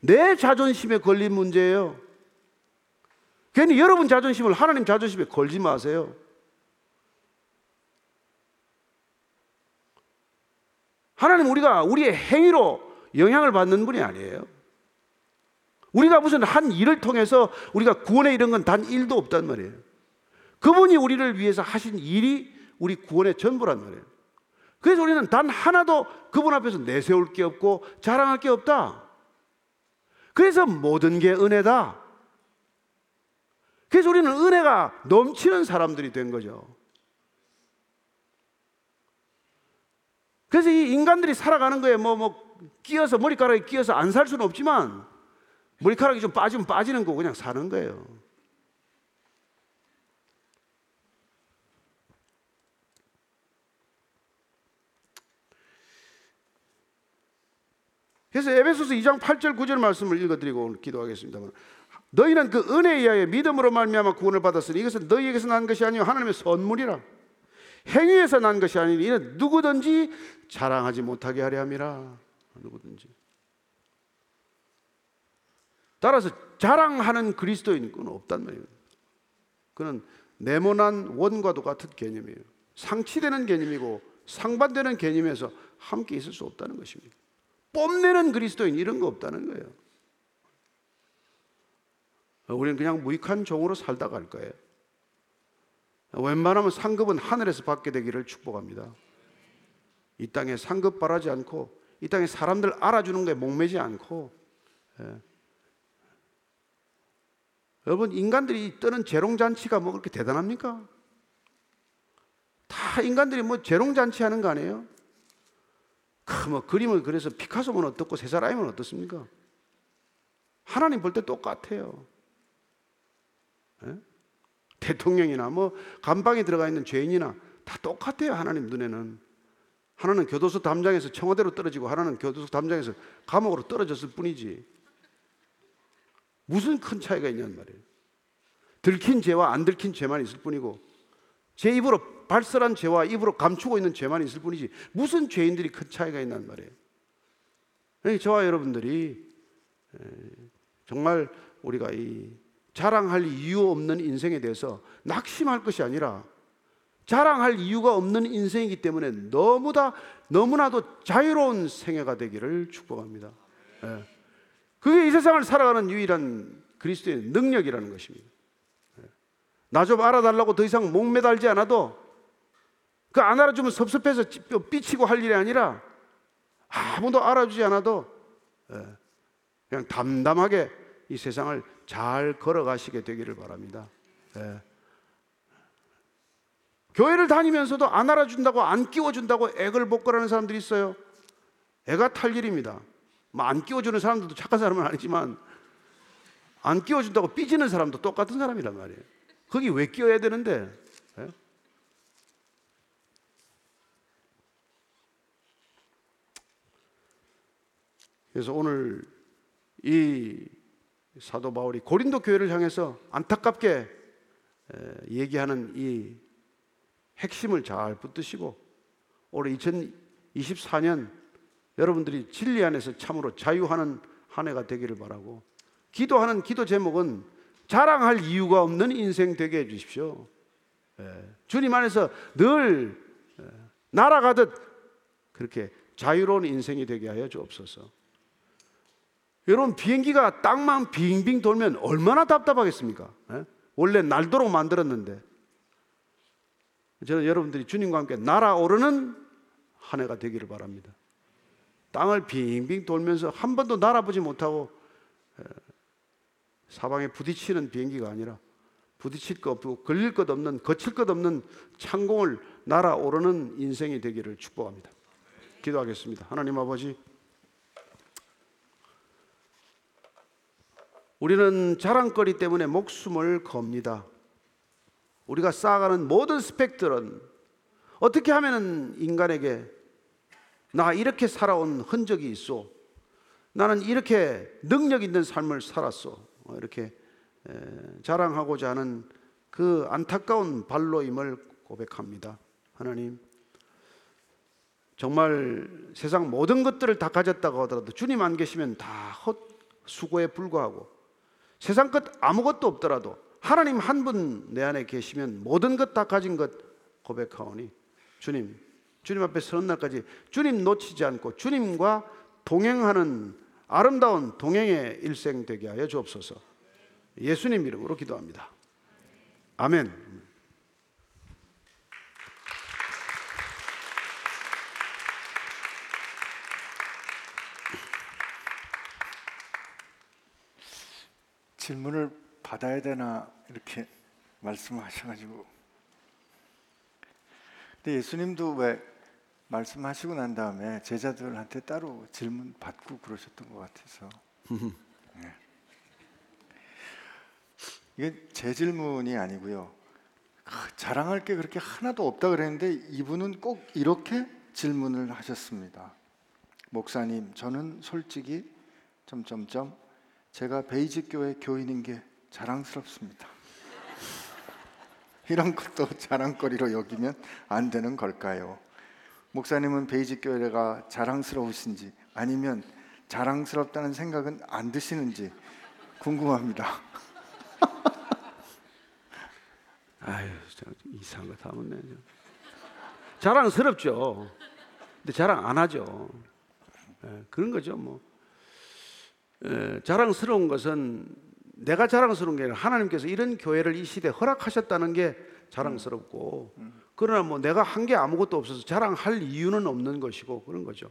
내 자존심에 걸린 문제예요. 괜히 여러분 자존심을 하나님 자존심에 걸지 마세요. 하나님 우리가 우리의 행위로 영향을 받는 분이 아니에요. 우리가 무슨 한 일을 통해서 우리가 구원에 이른 건단 일도 없단 말이에요. 그분이 우리를 위해서 하신 일이 우리 구원의 전부란 말이에요. 그래서 우리는 단 하나도 그분 앞에서 내세울 게 없고 자랑할 게 없다. 그래서 모든 게 은혜다. 그래서 우리는 은혜가 넘치는 사람들이 된 거죠. 그래서 이 인간들이 살아가는 거에 뭐, 뭐, 끼어서, 머리카락에 끼어서 안 살 수는 없지만 머리카락이 좀 빠지면 빠지는 거 그냥 사는 거예요. 그래서 에베소서 2장 8절 9절 말씀을 읽어드리고 오늘 기도하겠습니다만 너희는 그 은혜에 의하여 믿음으로 말미암아 구원을 받았으니 이것은 너희에게서 난 것이 아니요 하나님의 선물이라 행위에서 난 것이 아니니 이는 누구든지 자랑하지 못하게 하려 함이라 누구든지 따라서 자랑하는 그리스도인은 없단 말이에요. 그는 네모난 원과도 같은 개념이에요. 상치되는 개념이고 상반되는 개념에서 함께 있을 수 없다는 것입니다. 뽐내는 그리스도인 이런 거 없다는 거예요. 우리는 그냥 무익한 종으로 살다 갈 거예요. 웬만하면 상급은 하늘에서 받게 되기를 축복합니다. 이 땅에 상급 바라지 않고 이 땅에 사람들 알아주는 거에 목매지 않고 예. 여러분 인간들이 뜨는 재롱잔치가 뭐 그렇게 대단합니까? 다 인간들이 뭐 재롱잔치 하는 거 아니에요? 그 뭐 그림을 그래서 피카소면 어떻고 세 사람이면 어떻습니까? 하나님 볼 때 똑같아요. 예? 대통령이나 뭐 감방에 들어가 있는 죄인이나 다 똑같아요. 하나님 눈에는. 하나는 교도소 담장에서 청와대로 떨어지고 하나는 교도소 담장에서 감옥으로 떨어졌을 뿐이지. 무슨 큰 차이가 있냔 말이에요. 들킨 죄와 안 들킨 죄만 있을 뿐이고 제 입으로 발설한 죄와 입으로 감추고 있는 죄만 있을 뿐이지 무슨 죄인들이 큰 차이가 있단 말이에요. 그러니까 저와 여러분들이 정말 우리가 이 자랑할 이유 없는 인생에 대해서 낙심할 것이 아니라 자랑할 이유가 없는 인생이기 때문에 너무다 너무나도 자유로운 생애가 되기를 축복합니다. 예. 그게 이 세상을 살아가는 유일한 그리스도의 능력이라는 것입니다. 예. 나좀 알아달라고 더 이상 목매달지 않아도 그 안 알아주면 섭섭해서 삐치고 할 일이 아니라 아무도 알아주지 않아도 예. 그냥 담담하게 이 세상을 잘 걸어가시게 되기를 바랍니다. 예. 교회를 다니면서도 안 알아준다고 안 끼워준다고 애걸 복걸하는 사람들이 있어요. 애가 탈 일입니다. 뭐 안 끼워주는 사람들도 착한 사람은 아니지만 안 끼워준다고 삐지는 사람도 똑같은 사람이란 말이에요. 거기 왜 끼워야 되는데? 예? 그래서 오늘 이 사도 바울이 고린도 교회를 향해서 안타깝게 얘기하는 이 핵심을 잘 붙드시고 올해 2024년 여러분들이 진리 안에서 참으로 자유하는 한 해가 되기를 바라고 기도하는 기도 제목은 자랑할 이유가 없는 인생 되게 해 주십시오. 주님 안에서 늘 날아가듯 그렇게 자유로운 인생이 되게 하여 주옵소서. 여러분 비행기가 땅만 빙빙 돌면 얼마나 답답하겠습니까? 예? 원래 날도록 만들었는데 저는 여러분들이 주님과 함께 날아오르는 한 해가 되기를 바랍니다. 땅을 빙빙 돌면서 한 번도 날아보지 못하고 예, 사방에 부딪히는 비행기가 아니라 부딪힐 것 없고 걸릴 것 없는 거칠 것 없는 창공을 날아오르는 인생이 되기를 축복합니다. 기도하겠습니다. 하나님 아버지 우리는 자랑거리 때문에 목숨을 겁니다. 우리가 쌓아가는 모든 스펙들은 어떻게 하면 인간에게 나 이렇게 살아온 흔적이 있어. 나는 이렇게 능력 있는 삶을 살았어. 어, 이렇게 자랑하고자 하는 그 안타까운 발로임을 고백합니다. 하나님, 정말 세상 모든 것들을 다 가졌다고 하더라도 주님 안 계시면 다 헛수고에 불과하고 세상 것 아무것도 없더라도 하나님 한 분 내 안에 계시면 모든 것 다 가진 것 고백하오니 주님 주님 앞에 서는 날까지 주님 놓치지 않고 주님과 동행하는 아름다운 동행의 일생 되게 하여 주옵소서. 예수님 이름으로 기도합니다. 아멘. 질문을 받아야 되나 이렇게 말씀하셔가지고. 근데 예수님도 왜 말씀하시고 난 다음에 제자들한테 따로 질문 받고 그러셨던 것 같아서. 네. 이게 제 질문이 아니고요. 자랑할 게 그렇게 하나도 없다 그랬는데 이분은 꼭 이렇게 질문을 하셨습니다. 목사님 저는 솔직히 점점점 제가 베이직 교회 교인인 게 자랑스럽습니다. 이런 것도 자랑거리로 여기면 안 되는 걸까요? 목사님은 베이직 교회가 자랑스러우신지 아니면 자랑스럽다는 생각은 안 드시는지 궁금합니다. 아유, 이상한 거다 묻네. 자랑스럽죠. 근데 자랑 안 하죠. 네, 그런 거죠, 뭐. 에, 자랑스러운 것은 내가 자랑스러운 게 아니라 하나님께서 이런 교회를 이 시대에 허락하셨다는 게 자랑스럽고 그러나 뭐 내가 한 게 아무것도 없어서 자랑할 이유는 없는 것이고 그런 거죠.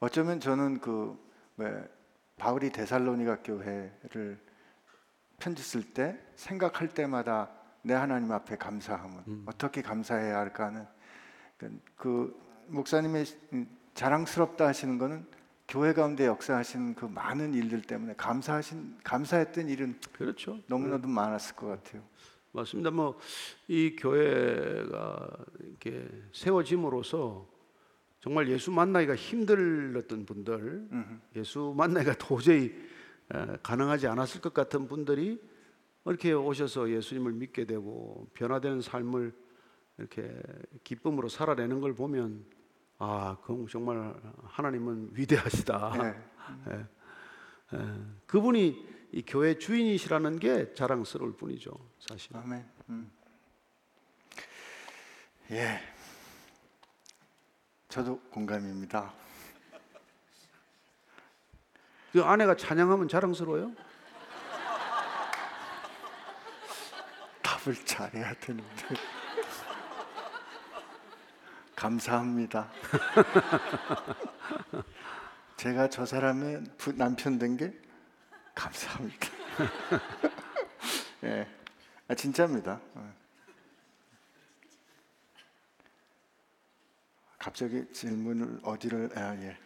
어쩌면 저는 그 왜 바울이 데살로니가 교회를 편지 쓸 때 생각할 때마다 내 하나님 앞에 감사함은 어떻게 감사해야 할까는 그- 그 목사님의 음, 자랑스럽다 하시는 거는 교회 가운데 역사하신 그 많은 일들 때문에 감사하신 감사했던 일은 그렇죠. 너무나도 많았을 것 같아요. 맞습니다. 뭐 이 교회가 이렇게 세워짐으로써 정말 예수 만나기가 힘들었던 분들, 예수 만나기가 도저히 에, 가능하지 않았을 것 같은 분들이 이렇게 오셔서 예수님을 믿게 되고 변화되는 삶을 이렇게 기쁨으로 살아내는 걸 보면 아, 그 정말 하나님은 위대하시다. 네. 에, 그분이 이 교회 주인이시라는 게 자랑스러울 뿐이죠, 사실. 아멘. 음. 예. 저도 공감입니다. 그 아내가 찬양하면 자랑스러워요? 답을 잘해야 되는데. 감사합니다. 제가 저 사람의 부- 남편 된 게 감사합니다. 예, 아, 진짜입니다. 어. 갑자기 질문을 어디를 아, 예.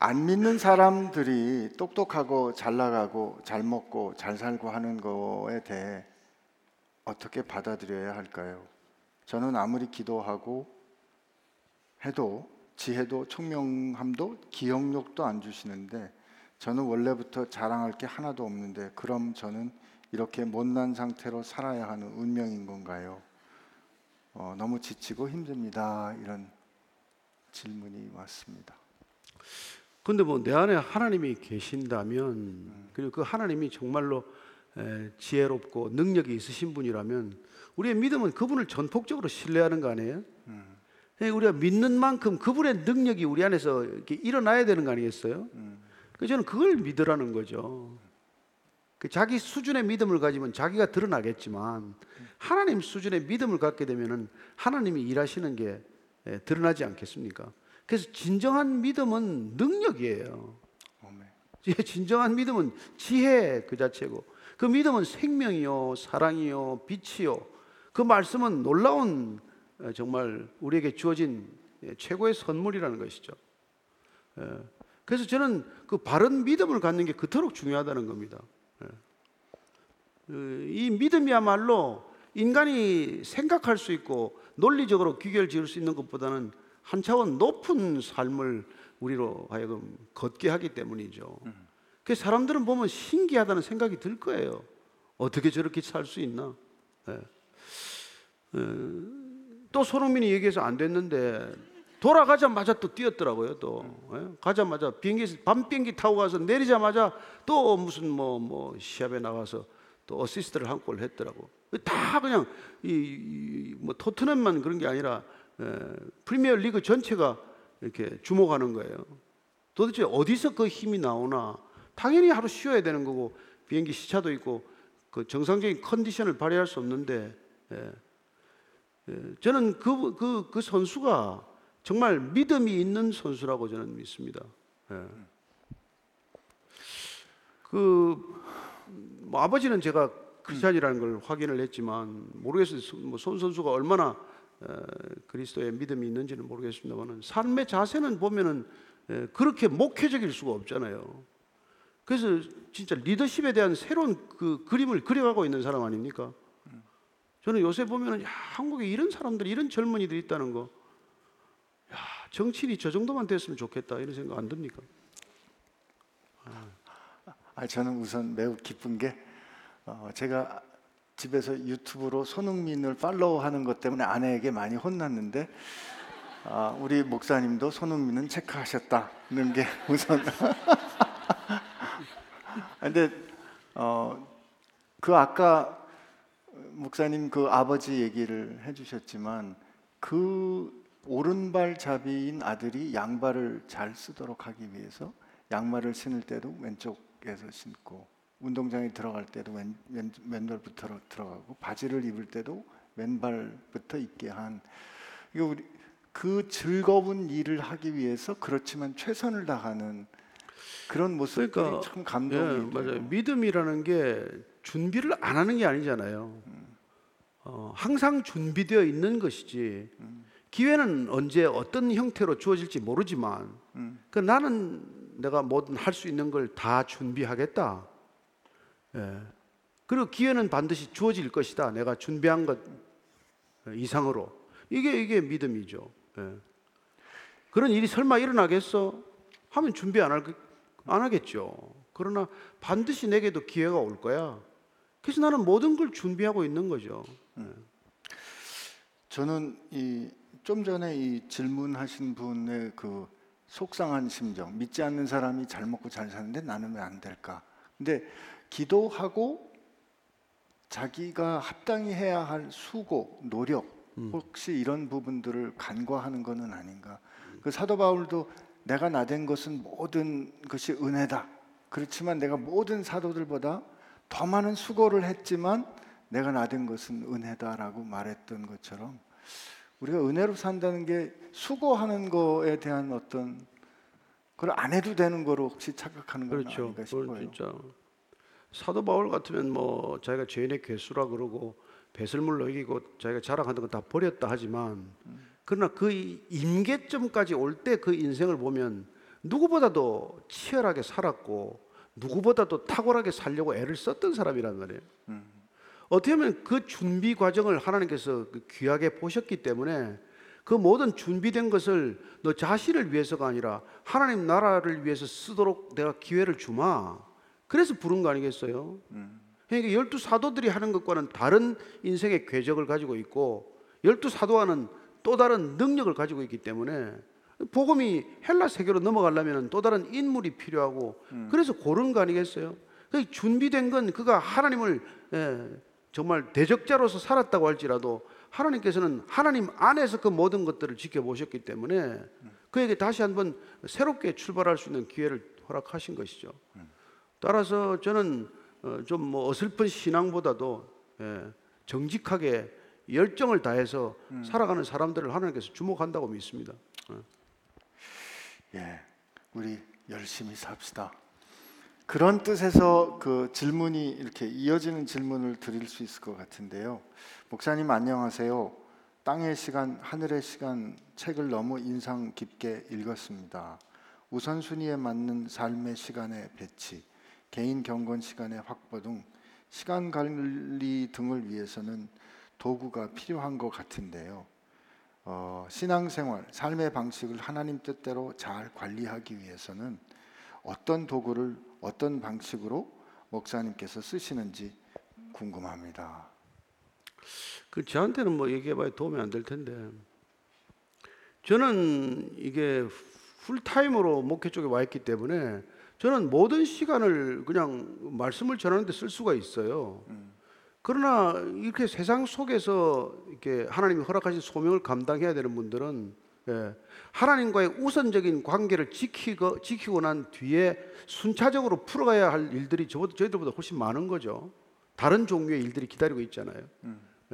안 믿는 사람들이 똑똑하고 잘 나가고 잘 먹고 잘 살고 하는 거에 대해 어떻게 받아들여야 할까요? 저는 아무리 기도하고 해도 지혜도 총명함도 기억력도 안 주시는데 저는 원래부터 자랑할 게 하나도 없는데 그럼 저는 이렇게 못난 상태로 살아야 하는 운명인 건가요? 어, 너무 지치고 힘듭니다. 이런 질문이 왔습니다. 근데 뭐 내 안에 하나님이 계신다면 그리고 그 하나님이 정말로 에, 지혜롭고 능력이 있으신 분이라면 우리의 믿음은 그분을 전폭적으로 신뢰하는 거 아니에요? 예, 우리가 믿는 만큼 그분의 능력이 우리 안에서 이렇게 일어나야 되는 거 아니겠어요? 그 저는 그걸 믿으라는 거죠. 그 자기 수준의 믿음을 가지면 자기가 드러나겠지만 하나님 수준의 믿음을 갖게 되면은 하나님이 일하시는 게 예, 드러나지 않겠습니까? 그래서 진정한 믿음은 능력이에요. 예, 진정한 믿음은 지혜 그 자체고 그 믿음은 생명이요 사랑이요 빛이요 그 말씀은 놀라운 어, 정말 우리에게 주어진 예, 최고의 선물이라는 것이죠. 예, 그래서 저는 그 바른 믿음을 갖는 게 그토록 중요하다는 겁니다. 예. 어, 이 믿음이야말로 인간이 생각할 수 있고 논리적으로 귀결 지을 수 있는 것보다는 한 차원 높은 삶을 우리로 하여금 걷게 하기 때문이죠. 그 사람들은 보면 신기하다는 생각이 들 거예요. 어떻게 저렇게 살 수 있나? 예. 어, 또 손흥민이 얘기해서 안 됐는데 돌아가자마자 또 뛰었더라고요. 또 예? 가자마자 비행기 밤 비행기 타고 가서 내리자마자 또 무슨 뭐뭐 시합에 나가서 또 어시스트를 한 골 했더라고. 다 그냥 이뭐 토트넘만 그런 게 아니라 에, 프리미어 리그 전체가 이렇게 주목하는 거예요. 도대체 어디서 그 힘이 나오나? 당연히 하루 쉬어야 되는 거고 비행기 시차도 있고 그 정상적인 컨디션을 발휘할 수 없는데 예. 예, 저는 그, 그, 그 선수가 정말 믿음이 있는 선수라고 저는 믿습니다. 예. 그, 뭐 아버지는 제가 크리스찬이라는 걸 확인을 했지만 모르겠어요. 뭐손 선수가 얼마나 에, 그리스도의 믿음이 있는지는 모르겠습니다만은 삶의 자세는 보면은 에, 그렇게 목회적일 수가 없잖아요. 그래서 진짜 리더십에 대한 새로운 그 그림을 그려가고 있는 사람 아닙니까? 저는 요새 보면은 야, 한국에 이런 사람들이 이런 젊은이들이 있다는 거. 야, 정치인이 저 정도만 됐으면 좋겠다 이런 생각 안 듭니까? 아, 저는 우선 매우 기쁜 게 어, 제가 집에서 유튜브로 손흥민을 팔로우하는 것 때문에 아내에게 많이 혼났는데 아, 우리 목사님도 손흥민은 체크하셨다는 게 우선. 근데 어, 그 아까 목사님 그 아버지 얘기를 해주셨지만 그 오른발잡이인 아들이 양발을 잘 쓰도록 하기 위해서 양말을 신을 때도 왼쪽에서 신고 운동장에 들어갈 때도 왼, 왼, 왼발부터 들어가고 바지를 입을 때도 왼발부터 입게 한 이거 우리 그 즐거운 일을 하기 위해서 그렇지만 최선을 다하는 그런 모습들이 그러니까, 참 감동이 예. 맞아요. 믿음이라는 게 준비를 안 하는 게 아니잖아요. 어, 항상 준비되어 있는 것이지 기회는 언제 어떤 형태로 주어질지 모르지만 음. 그 나는 내가 뭐든 할 수 있는 걸 다 준비하겠다. 예. 그리고 기회는 반드시 주어질 것이다. 내가 준비한 것 이상으로 이게 이게 믿음이죠. 예. 그런 일이 설마 일어나겠어? 하면 준비 안, 할, 안 하겠죠. 그러나 반드시 내게도 기회가 올 거야. 그래서 나는 모든 걸 준비하고 있는 거죠. 저는 이 좀 전에 이 질문하신 분의 그 속상한 심정, 믿지 않는 사람이 잘 먹고 잘 사는데 나는 왜 안 될까? 근데 기도하고 자기가 합당히 해야 할 수고, 노력, 혹시 이런 부분들을 간과하는 것은 아닌가? 그 사도 바울도 내가 나된 것은 모든 것이 은혜다. 그렇지만 내가 모든 사도들보다 더 많은 수고를 했지만 내가 나된 것은 은혜다라고 말했던 것처럼 우리가 은혜로 산다는 게 수고하는 거에 대한 어떤 그걸 안 해도 되는 거로 혹시 착각하는 건 그렇죠. 아닌가 싶어요. 진짜 사도 바울 같으면 뭐 자기가 죄인의 괴수라 그러고 배설물로 이기고 자기가 자랑하던 건다 버렸다 하지만 그러나 그 임계점까지 올 때 그 인생을 보면 누구보다도 치열하게 살았고 누구보다도 탁월하게 살려고 애를 썼던 사람이란 말이에요. 어떻게 보면 그 준비 과정을 하나님께서 그 귀하게 보셨기 때문에 그 모든 준비된 것을 너 자신을 위해서가 아니라 하나님 나라를 위해서 쓰도록 내가 기회를 주마. 그래서 부른 거 아니겠어요? 그러니까 열두 사도들이 하는 것과는 다른 인생의 궤적을 가지고 있고 열두 사도와는 또 다른 능력을 가지고 있기 때문에 복음이 헬라 세계로 넘어가려면 또 다른 인물이 필요하고 그래서 고른 거 아니겠어요? 그 준비된 건 그가 하나님을 예, 정말 대적자로서 살았다고 할지라도 하나님께서는 하나님 안에서 그 모든 것들을 지켜보셨기 때문에 그에게 다시 한번 새롭게 출발할 수 있는 기회를 허락하신 것이죠. 따라서 저는 어, 좀뭐 어설픈 신앙보다도 예, 정직하게 열정을 다해서 살아가는 사람들을 하나님께서 주목한다고 믿습니다. 예, 우리 열심히 삽시다. 그런 뜻에서 그 질문이 이렇게 이어지는 질문을 드릴 수 있을 것 같은데요. 목사님 안녕하세요. 땅의 시간, 하늘의 시간 책을 너무 인상 깊게 읽었습니다. 우선순위에 맞는 삶의 시간의 배치, 개인 경건 시간의 확보 등 시간 관리 등을 위해서는 도구가 필요한 것 같은데요. 어, 신앙생활, 삶의 방식을 하나님 뜻대로 잘 관리하기 위해서는 어떤 도구를 어떤 방식으로 목사님께서 쓰시는지 궁금합니다. 그 저한테는 뭐 얘기해봐야 도움이 안 될 텐데 저는 이게 풀타임으로 목회 쪽에 와 있기 때문에 저는 모든 시간을 그냥 말씀을 전하는데 쓸 수가 있어요. 그러나 이렇게 세상 속에서 이렇게 하나님이 허락하신 소명을 감당해야 되는 분들은 예, 하나님과의 우선적인 관계를 지키고 지키고 난 뒤에 순차적으로 풀어가야 할 일들이 저보다 저희들보다 훨씬 많은 거죠. 다른 종류의 일들이 기다리고 있잖아요.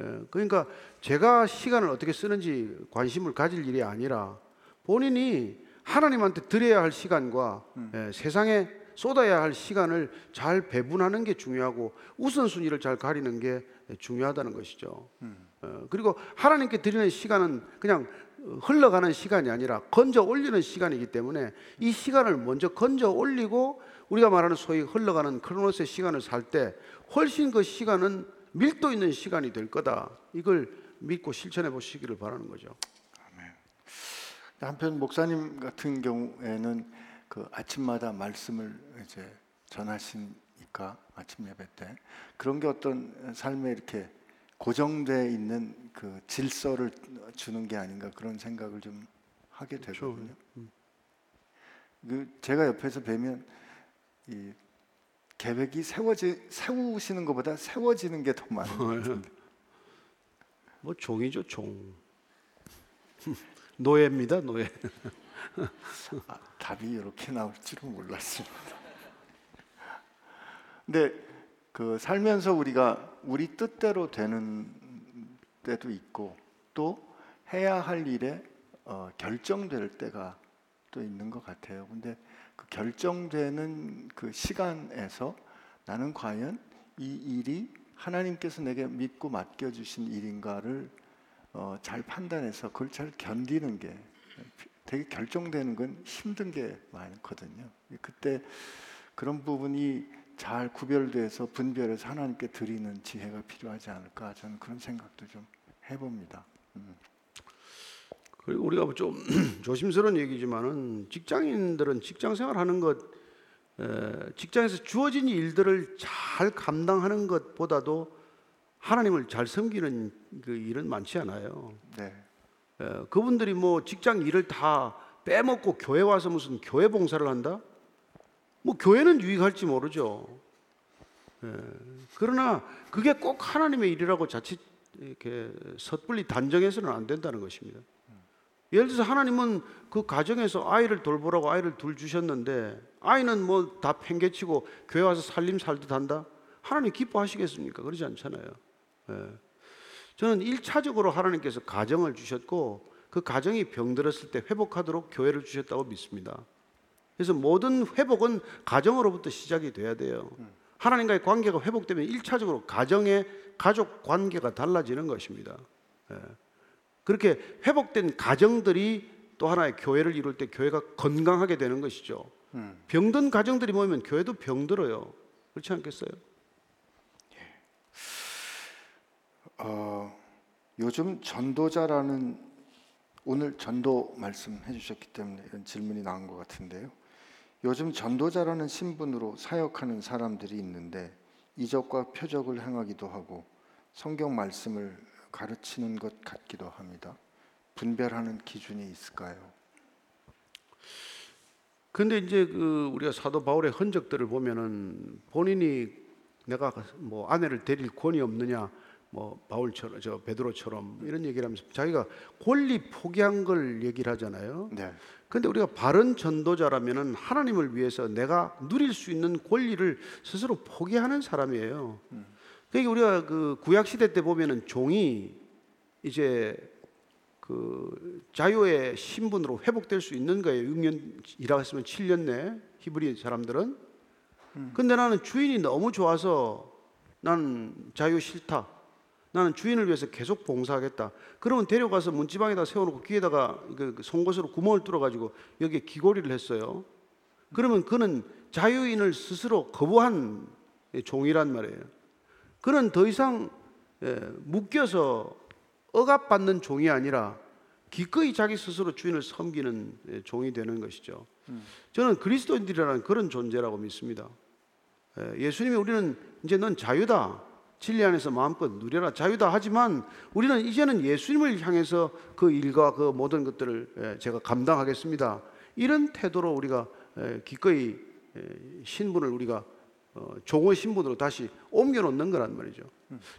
예, 그러니까 제가 시간을 어떻게 쓰는지 관심을 가질 일이 아니라 본인이 하나님한테 드려야 할 시간과 예, 세상에 쏟아야 할 시간을 잘 배분하는 게 중요하고 우선순위를 잘 가리는 게 중요하다는 것이죠. 어, 그리고 하나님께 드리는 시간은 그냥 흘러가는 시간이 아니라 건져 올리는 시간이기 때문에 이 시간을 먼저 건져 올리고 우리가 말하는 소위 흘러가는 크로노스의 시간을 살 때 훨씬 그 시간은 밀도 있는 시간이 될 거다. 이걸 믿고 실천해 보시기를 바라는 거죠. 한편 목사님 같은 경우에는 그 아침마다 말씀을 이제 전하시니까 아침 예배 때 그런 게 어떤 삶에 이렇게 고정돼 있는 그 질서를 주는 게 아닌가 그런 생각을 좀 하게. 되거든요. 그 제가 옆에서 뵈면 이 계획이 세워지 세우시는 것보다 세워지는 게 더 많아요. 뭐 종이죠, 종. 노예입니다, 노예. 아, 답이 이렇게 나올 줄은 몰랐습니다. 근데 그 살면서 우리가 우리 뜻대로 되는 때도 있고 또 해야 할 일에 어, 결정될 때가 또 있는 것 같아요. 근데 그 결정되는 그 시간에서 나는 과연 이 일이 하나님께서 내게 믿고 맡겨 주신 일인가를 어, 잘 판단해서 그걸 잘 견디는 게 되게 결정되는 건 힘든 게 많거든요. 그때 그런 부분이 잘 구별돼서 분별해서 하나님께 드리는 지혜가 필요하지 않을까 저는 그런 생각도 좀 해봅니다. 음. 그리고 우리가 좀 조심스러운 얘기지만은 직장인들은 직장 생활하는 것, 에, 직장에서 주어진 일들을 잘 감당하는 것보다도 하나님을 잘 섬기는 그 일은 많지 않아요. 네, 에, 그분들이 뭐 직장 일을 다 빼먹고 교회 와서 무슨 교회 봉사를 한다? 뭐 교회는 유익할지 모르죠. 에, 그러나 그게 꼭 하나님의 일이라고 자칫 이렇게 섣불리 단정해서는 안 된다는 것입니다. 예를 들어서 하나님은 그 가정에서 아이를 돌보라고 아이를 둘 주셨는데 아이는 뭐 다 팽개치고 교회 와서 살림 살듯 한다? 하나님 기뻐하시겠습니까? 그러지 않잖아요. 예. 저는 일차적으로 하나님께서 가정을 주셨고 그 가정이 병들었을 때 회복하도록 교회를 주셨다고 믿습니다. 그래서 모든 회복은 가정으로부터 시작이 돼야 돼요. 하나님과의 관계가 회복되면 일차적으로 가정의 가족 관계가 달라지는 것입니다. 예. 그렇게 회복된 가정들이 또 하나의 교회를 이룰 때 교회가 건강하게 되는 것이죠. 음. 병든 가정들이 모이면 교회도 병들어요. 그렇지 않겠어요? 어, 요즘 전도자라는 오늘 전도 말씀해 주셨기 때문에 이런 질문이 나온 것 같은데요. 요즘 전도자라는 신분으로 사역하는 사람들이 있는데 이적과 표적을 행하기도 하고 성경 말씀을 가르치는 것 같기도 합니다. 분별하는 기준이 있을까요? 근데 이제 그 우리가 사도 바울의 흔적들을 보면은 본인이 내가 뭐 아내를 데릴 권위 없느냐 뭐 바울처럼 저 베드로처럼 이런 얘기를 하면서 자기가 권리 포기한 걸 얘기를 하잖아요. 네, 근데 우리가 바른 전도자라면은 하나님을 위해서 내가 누릴 수 있는 권리를 스스로 포기하는 사람이에요. 그러니까 우리가 그 구약 시대 때 보면은 종이 이제 그 자유의 신분으로 회복될 수 있는 거예요. 6년 일하고 있으면 7년 내 히브리 사람들은. 근데 나는 주인이 너무 좋아서 나는 자유 싫다. 나는 주인을 위해서 계속 봉사하겠다. 그러면 데려가서 문지방에다 세워놓고 귀에다가 그 송곳으로 구멍을 뚫어가지고 여기에 귀걸이를 했어요. 그러면 그는 자유인을 스스로 거부한 종이란 말이에요. 그는 더 이상 예, 묶여서 억압받는 종이 아니라 기꺼이 자기 스스로 주인을 섬기는 예, 종이 되는 것이죠. 저는 그리스도인들이라는 그런 존재라고 믿습니다. 예, 예수님이 우리는 이제 넌 자유다. 진리 안에서 마음껏 누려라. 자유다 하지만 우리는 이제는 예수님을 향해서 그 일과 그 모든 것들을 예, 제가 감당하겠습니다. 이런 태도로 우리가 예, 기꺼이 예, 신분을 우리가 어, 종의 신분으로 다시 옮겨 놓는 거란 말이죠.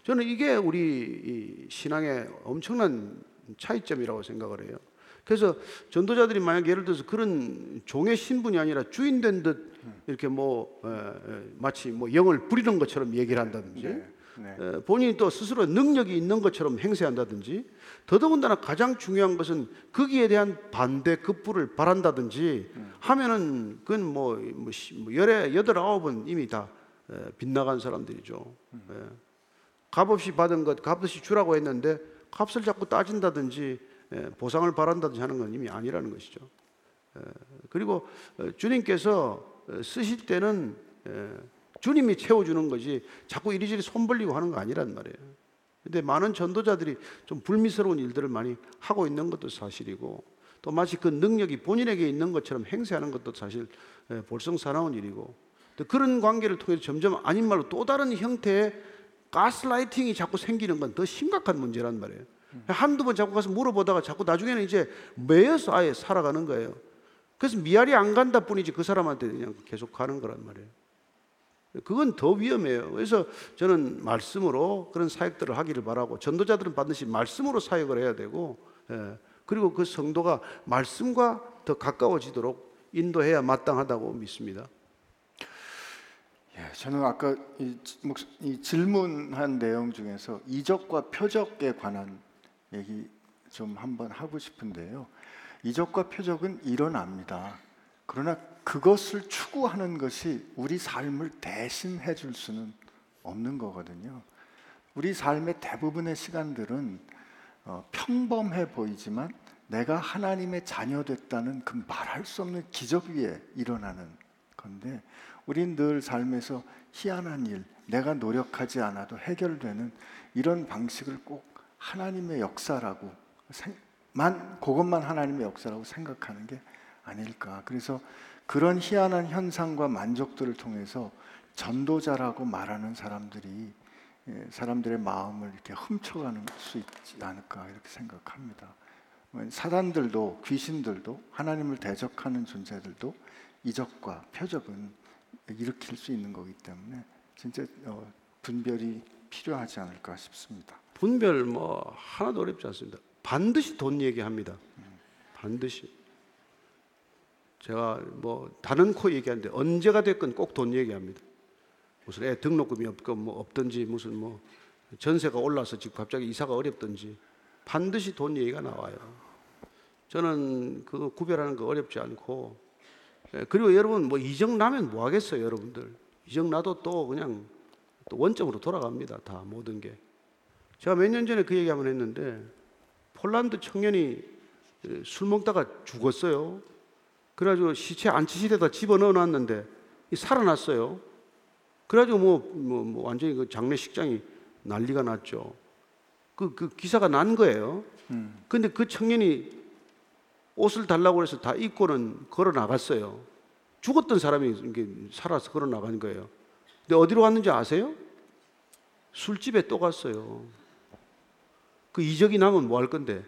저는 이게 우리 이 신앙의 엄청난 차이점이라고 생각을 해요. 그래서 전도자들이 만약 예를 들어서 그런 종의 신분이 아니라 주인 된 듯 이렇게 뭐 마치 뭐 영을 부리는 것처럼 얘기를 한다든지 네, 본인이 또 스스로 능력이 있는 것처럼 행세한다든지 더더군다나 가장 중요한 것은 거기에 대한 반대 급부를 바란다든지 하면은 그건 뭐, 뭐, 시- 뭐 열에 여덟 아홉은 이미 다 에, 빗나간 사람들이죠. 예. 값없이 받은 것 값없이 주라고 했는데 값을 자꾸 따진다든지 에, 보상을 바란다든지 하는 건 이미 아니라는 것이죠. 에, 그리고 어, 주님께서 어, 쓰실 때는 에, 주님이 채워주는 거지 자꾸 이리저리 손 벌리고 하는 거 아니란 말이에요. 근데 많은 전도자들이 좀 불미스러운 일들을 많이 하고 있는 것도 사실이고 또 마치 그 능력이 본인에게 있는 것처럼 행세하는 것도 사실 에, 볼성사나운 일이고 또 그런 관계를 통해서 점점 아닌 말로 또 다른 형태의 가스라이팅이 자꾸 생기는 건 더 심각한 문제란 말이에요. 한두 번 자꾸 가서 물어보다가 자꾸 나중에는 이제 매여서 아예 살아가는 거예요. 그래서 미알이 안 간다 뿐이지 그 사람한테 그냥 계속 가는 거란 말이에요. 그건 더 위험해요. 그래서 저는 말씀으로 그런 사역들을 하기를 바라고 전도자들은 반드시 말씀으로 사역을 해야 되고 예, 그리고 그 성도가 말씀과 더 가까워지도록 인도해야 마땅하다고 믿습니다. 예, 저는 아까 이, 이 질문한 내용 중에서 이적과 표적에 관한 얘기 좀 한번 하고 싶은데요. 이적과 표적은 일어납니다. 그러나 그것을 추구하는 것이 우리 삶을 대신해 줄 수는 없는 거거든요. 우리 삶의 대부분의 시간들은 어, 평범해 보이지만 내가 하나님의 자녀 됐다는 그 말할 수 없는 기적 위에 일어나는 건데 우린 늘 삶에서 희한한 일, 내가 노력하지 않아도 해결되는 이런 방식을 꼭 하나님의 역사라고 생- 만 그것만 하나님의 역사라고 생각하는 게 아닐까. 그래서 그런 희한한 현상과 만족들을 통해서 전도자라고 말하는 사람들이 예, 사람들의 마음을 이렇게 훔쳐가는 수 있지 않을까 이렇게 생각합니다. 뭐 사단들도 귀신들도 하나님을 대적하는 존재들도 이적과 표적은 일으킬 수 있는 거기 때문에 진짜 어, 분별이 필요하지 않을까 싶습니다. 분별 뭐 하나도 어렵지 않습니다. 반드시 돈 얘기합니다. 반드시. 제가 뭐 다른 코 얘기하는데 언제가 됐건 꼭 돈 얘기합니다. 무슨 애 등록금이 없건 뭐 없든지 무슨 뭐 전세가 올라서 지금 갑자기 이사가 어렵든지 반드시 돈 얘기가 나와요. 저는 그 구별하는 거 어렵지 않고 예, 그리고 여러분 뭐 이적 나면 뭐 하겠어요, 여러분들. 이적 나도 또 그냥 또 원점으로 돌아갑니다. 다 모든 게. 제가 몇 년 전에 그 얘기 한번 했는데 폴란드 청년이 에, 술 먹다가 죽었어요. 그래가지고 시체 안치실에다 집어 넣어 놨는데 이 살아났어요. 그래가지고 뭐, 뭐, 뭐 완전히 그 장례식장이 난리가 났죠. 그, 그 기사가 난 거예요. 음. 근데 그 청년이 옷을 달라고 해서 다 입고는 걸어 나갔어요. 죽었던 사람이 이게 살아서 걸어 나간 거예요. 근데 어디로 갔는지 아세요? 술집에 또 갔어요. 그 이적이 나면 뭐 할 건데?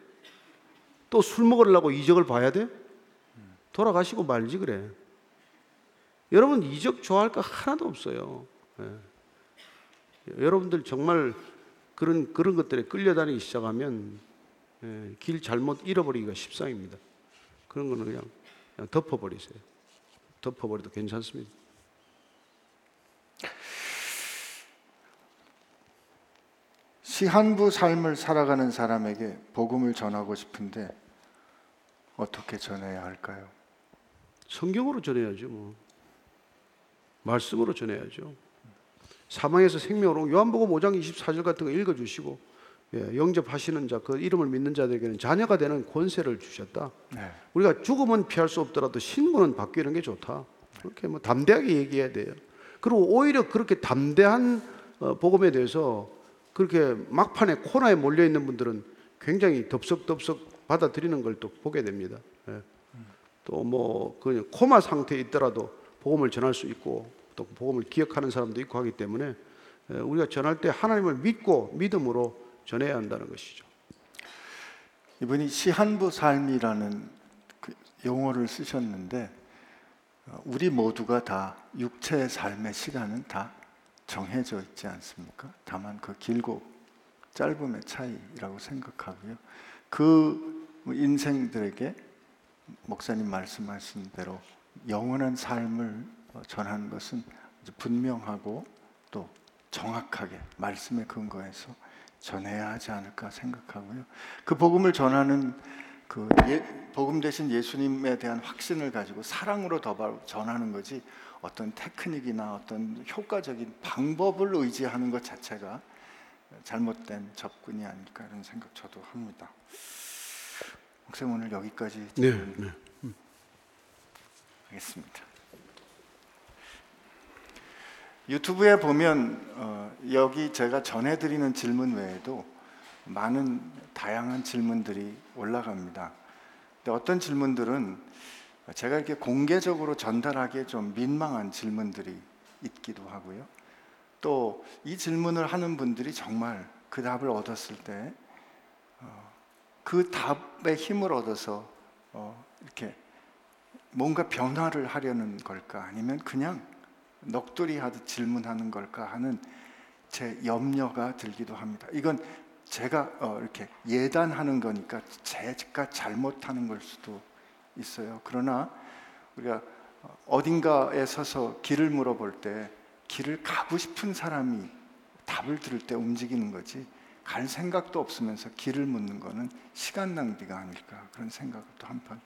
또 술 먹으려고 이적을 봐야 돼? 돌아가시고 말지 그래. 여러분 이적 좋아할 거 하나도 없어요. 예. 여러분들 정말 그런 그런 것들에 끌려다니기 시작하면 예, 길 잘못 잃어버리기가 십상입니다. 그런 거는 그냥, 그냥 덮어버리세요. 덮어버려도 괜찮습니다. 시한부 삶을 살아가는 사람에게 복음을 전하고 싶은데 어떻게 전해야 할까요? 성경으로 전해야죠, 뭐. 말씀으로 전해야죠. 사망에서 생명으로 요한복음 5장 24절 같은 거 읽어주시고 예, 영접하시는 자, 그 이름을 믿는 자들에게는 자녀가 되는 권세를 주셨다. 네. 우리가 죽음은 피할 수 없더라도 신분은 바뀌는 게 좋다. 그렇게 뭐 담대하게 얘기해야 돼요. 그리고 오히려 그렇게 담대한 어, 복음에 대해서 그렇게 막판에 코너에 몰려 있는 분들은 굉장히 덥석덥석 받아들이는 걸 또 보게 됩니다. 예. 또뭐 그 코마 상태에 있더라도 복음을 전할 수 있고 또 복음을 기억하는 사람도 있고 하기 때문에 예, 우리가 전할 때 하나님을 믿고 믿음으로 전해야 한다는 것이죠. 이분이 시한부 삶이라는 그 용어를 쓰셨는데 어, 우리 모두가 다 육체의 삶의 시간은 다 정해져 있지 않습니까? 다만 그 길고 짧음의 차이라고 생각하고요. 그 인생들에게 목사님 말씀하신 대로 영원한 삶을 어, 전하는 것은 분명하고 또 정확하게 말씀에 근거해서 전해야 하지 않을까 생각하고요. 그 복음을 전하는 그 예, 복음 대신 예수님에 대한 확신을 가지고 사랑으로 더 전하는 거지 어떤 테크닉이나 어떤 효과적인 방법을 의지하는 것 자체가 잘못된 접근이 아닐까 이런 생각 저도 합니다. 목사님 오늘 여기까지 네, 네. 하겠습니다. 유튜브에 보면 어, 여기 제가 전해드리는 질문 외에도 많은 다양한 질문들이 올라갑니다. 근데 어떤 질문들은 제가 이렇게 공개적으로 전달하기에 좀 민망한 질문들이 있기도 하고요. 또 이 질문을 하는 분들이 정말 그 답을 얻었을 때 그 답의 힘을 얻어서 어, 이렇게 뭔가 변화를 하려는 걸까 아니면 그냥 넋두리 하듯 질문하는 걸까 하는 제 염려가 들기도 합니다. 이건 제가 어, 이렇게 예단하는 거니까 제가 잘못하는 걸 수도 있어요. 그러나 우리가 어딘가에 서서 길을 물어볼 때 길을 가고 싶은 사람이 답을 들을 때 움직이는 거지 갈 생각도 없으면서 길을 묻는 거는 시간 낭비가 아닐까 그런 생각을 또 한번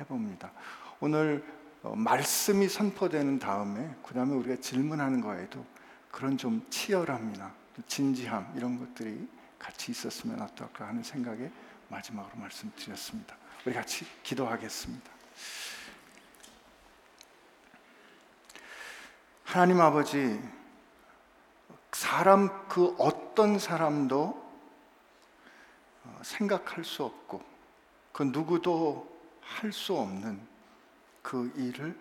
해봅니다. 오늘 어, 말씀이 선포되는 다음에 그 다음에 우리가 질문하는 거에도 그런 좀 치열함이나 또 진지함 이런 것들이 같이 있었으면 어떨까 하는 생각에 마지막으로 말씀드렸습니다. 우리 같이 기도하겠습니다. 하나님 아버지, 사람 그 어떤 사람도 어, 생각할 수 없고 그 누구도 할 수 없는 그 일을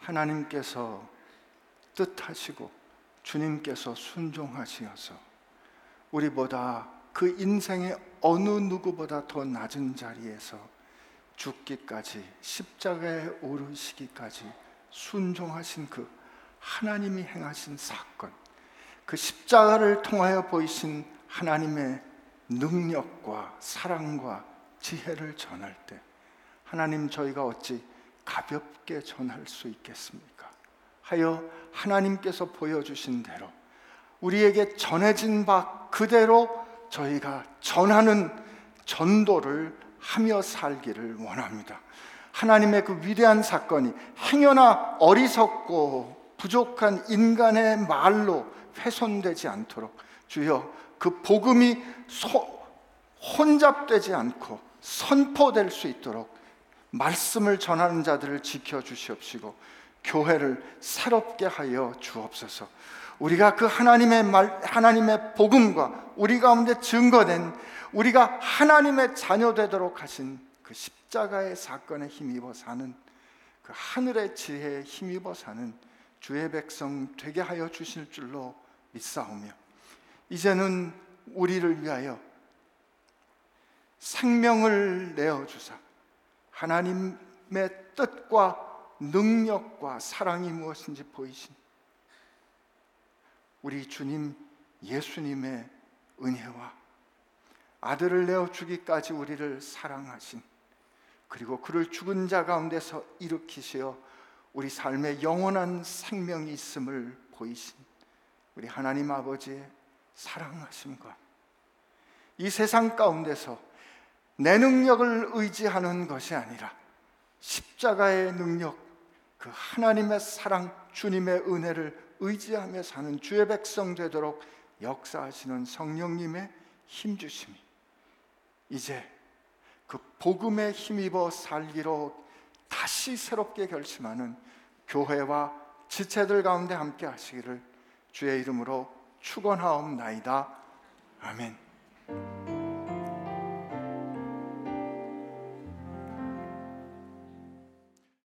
하나님께서 뜻하시고 주님께서 순종하시어서 우리보다 그 인생의 어느 누구보다 더 낮은 자리에서 죽기까지 십자가에 오르시기까지 순종하신 그 하나님이 행하신 사건 그 십자가를 통하여 보이신 하나님의 능력과 사랑과 지혜를 전할 때 하나님 저희가 어찌 가볍게 전할 수 있겠습니까? 하여 하나님께서 보여주신 대로 우리에게 전해진 바 그대로 저희가 전하는 전도를 하며 살기를 원합니다. 하나님의 그 위대한 사건이 행여나 어리석고 부족한 인간의 말로 훼손되지 않도록 주여 그 복음이 소, 혼잡되지 않고 선포될 수 있도록 말씀을 전하는 자들을 지켜 주시옵시고 교회를 새롭게 하여 주옵소서. 우리가 그 하나님의 말 하나님의 복음과 우리 가운데 증거된 우리가 하나님의 자녀 되도록 하신 그 십자가의 사건에 힘입어 사는 그 하늘의 지혜에 힘입어 사는 주의 백성 되게 하여 주실 줄로 믿사오며 이제는 우리를 위하여 생명을 내어 주사 하나님의 뜻과 능력과 사랑이 무엇인지 보이신 우리 주님 예수님의 은혜와 아들을 내어 주기까지 우리를 사랑하신 그리고 그를 죽은 자 가운데서 일으키시어 우리 삶에 영원한 생명이 있음을 보이신 우리 하나님 아버지의 사랑하심과 이 세상 가운데서 내 능력을 의지하는 것이 아니라 십자가의 능력, 그 하나님의 사랑, 주님의 은혜를 의지하며 사는 주의 백성 되도록 역사하시는 성령님의 힘 주심이 이제 그 복음에 힘입어 살기로 다시 새롭게 결심하는 교회와 지체들 가운데 함께 하시기를 주의 이름으로 축원하옵나이다. 아멘.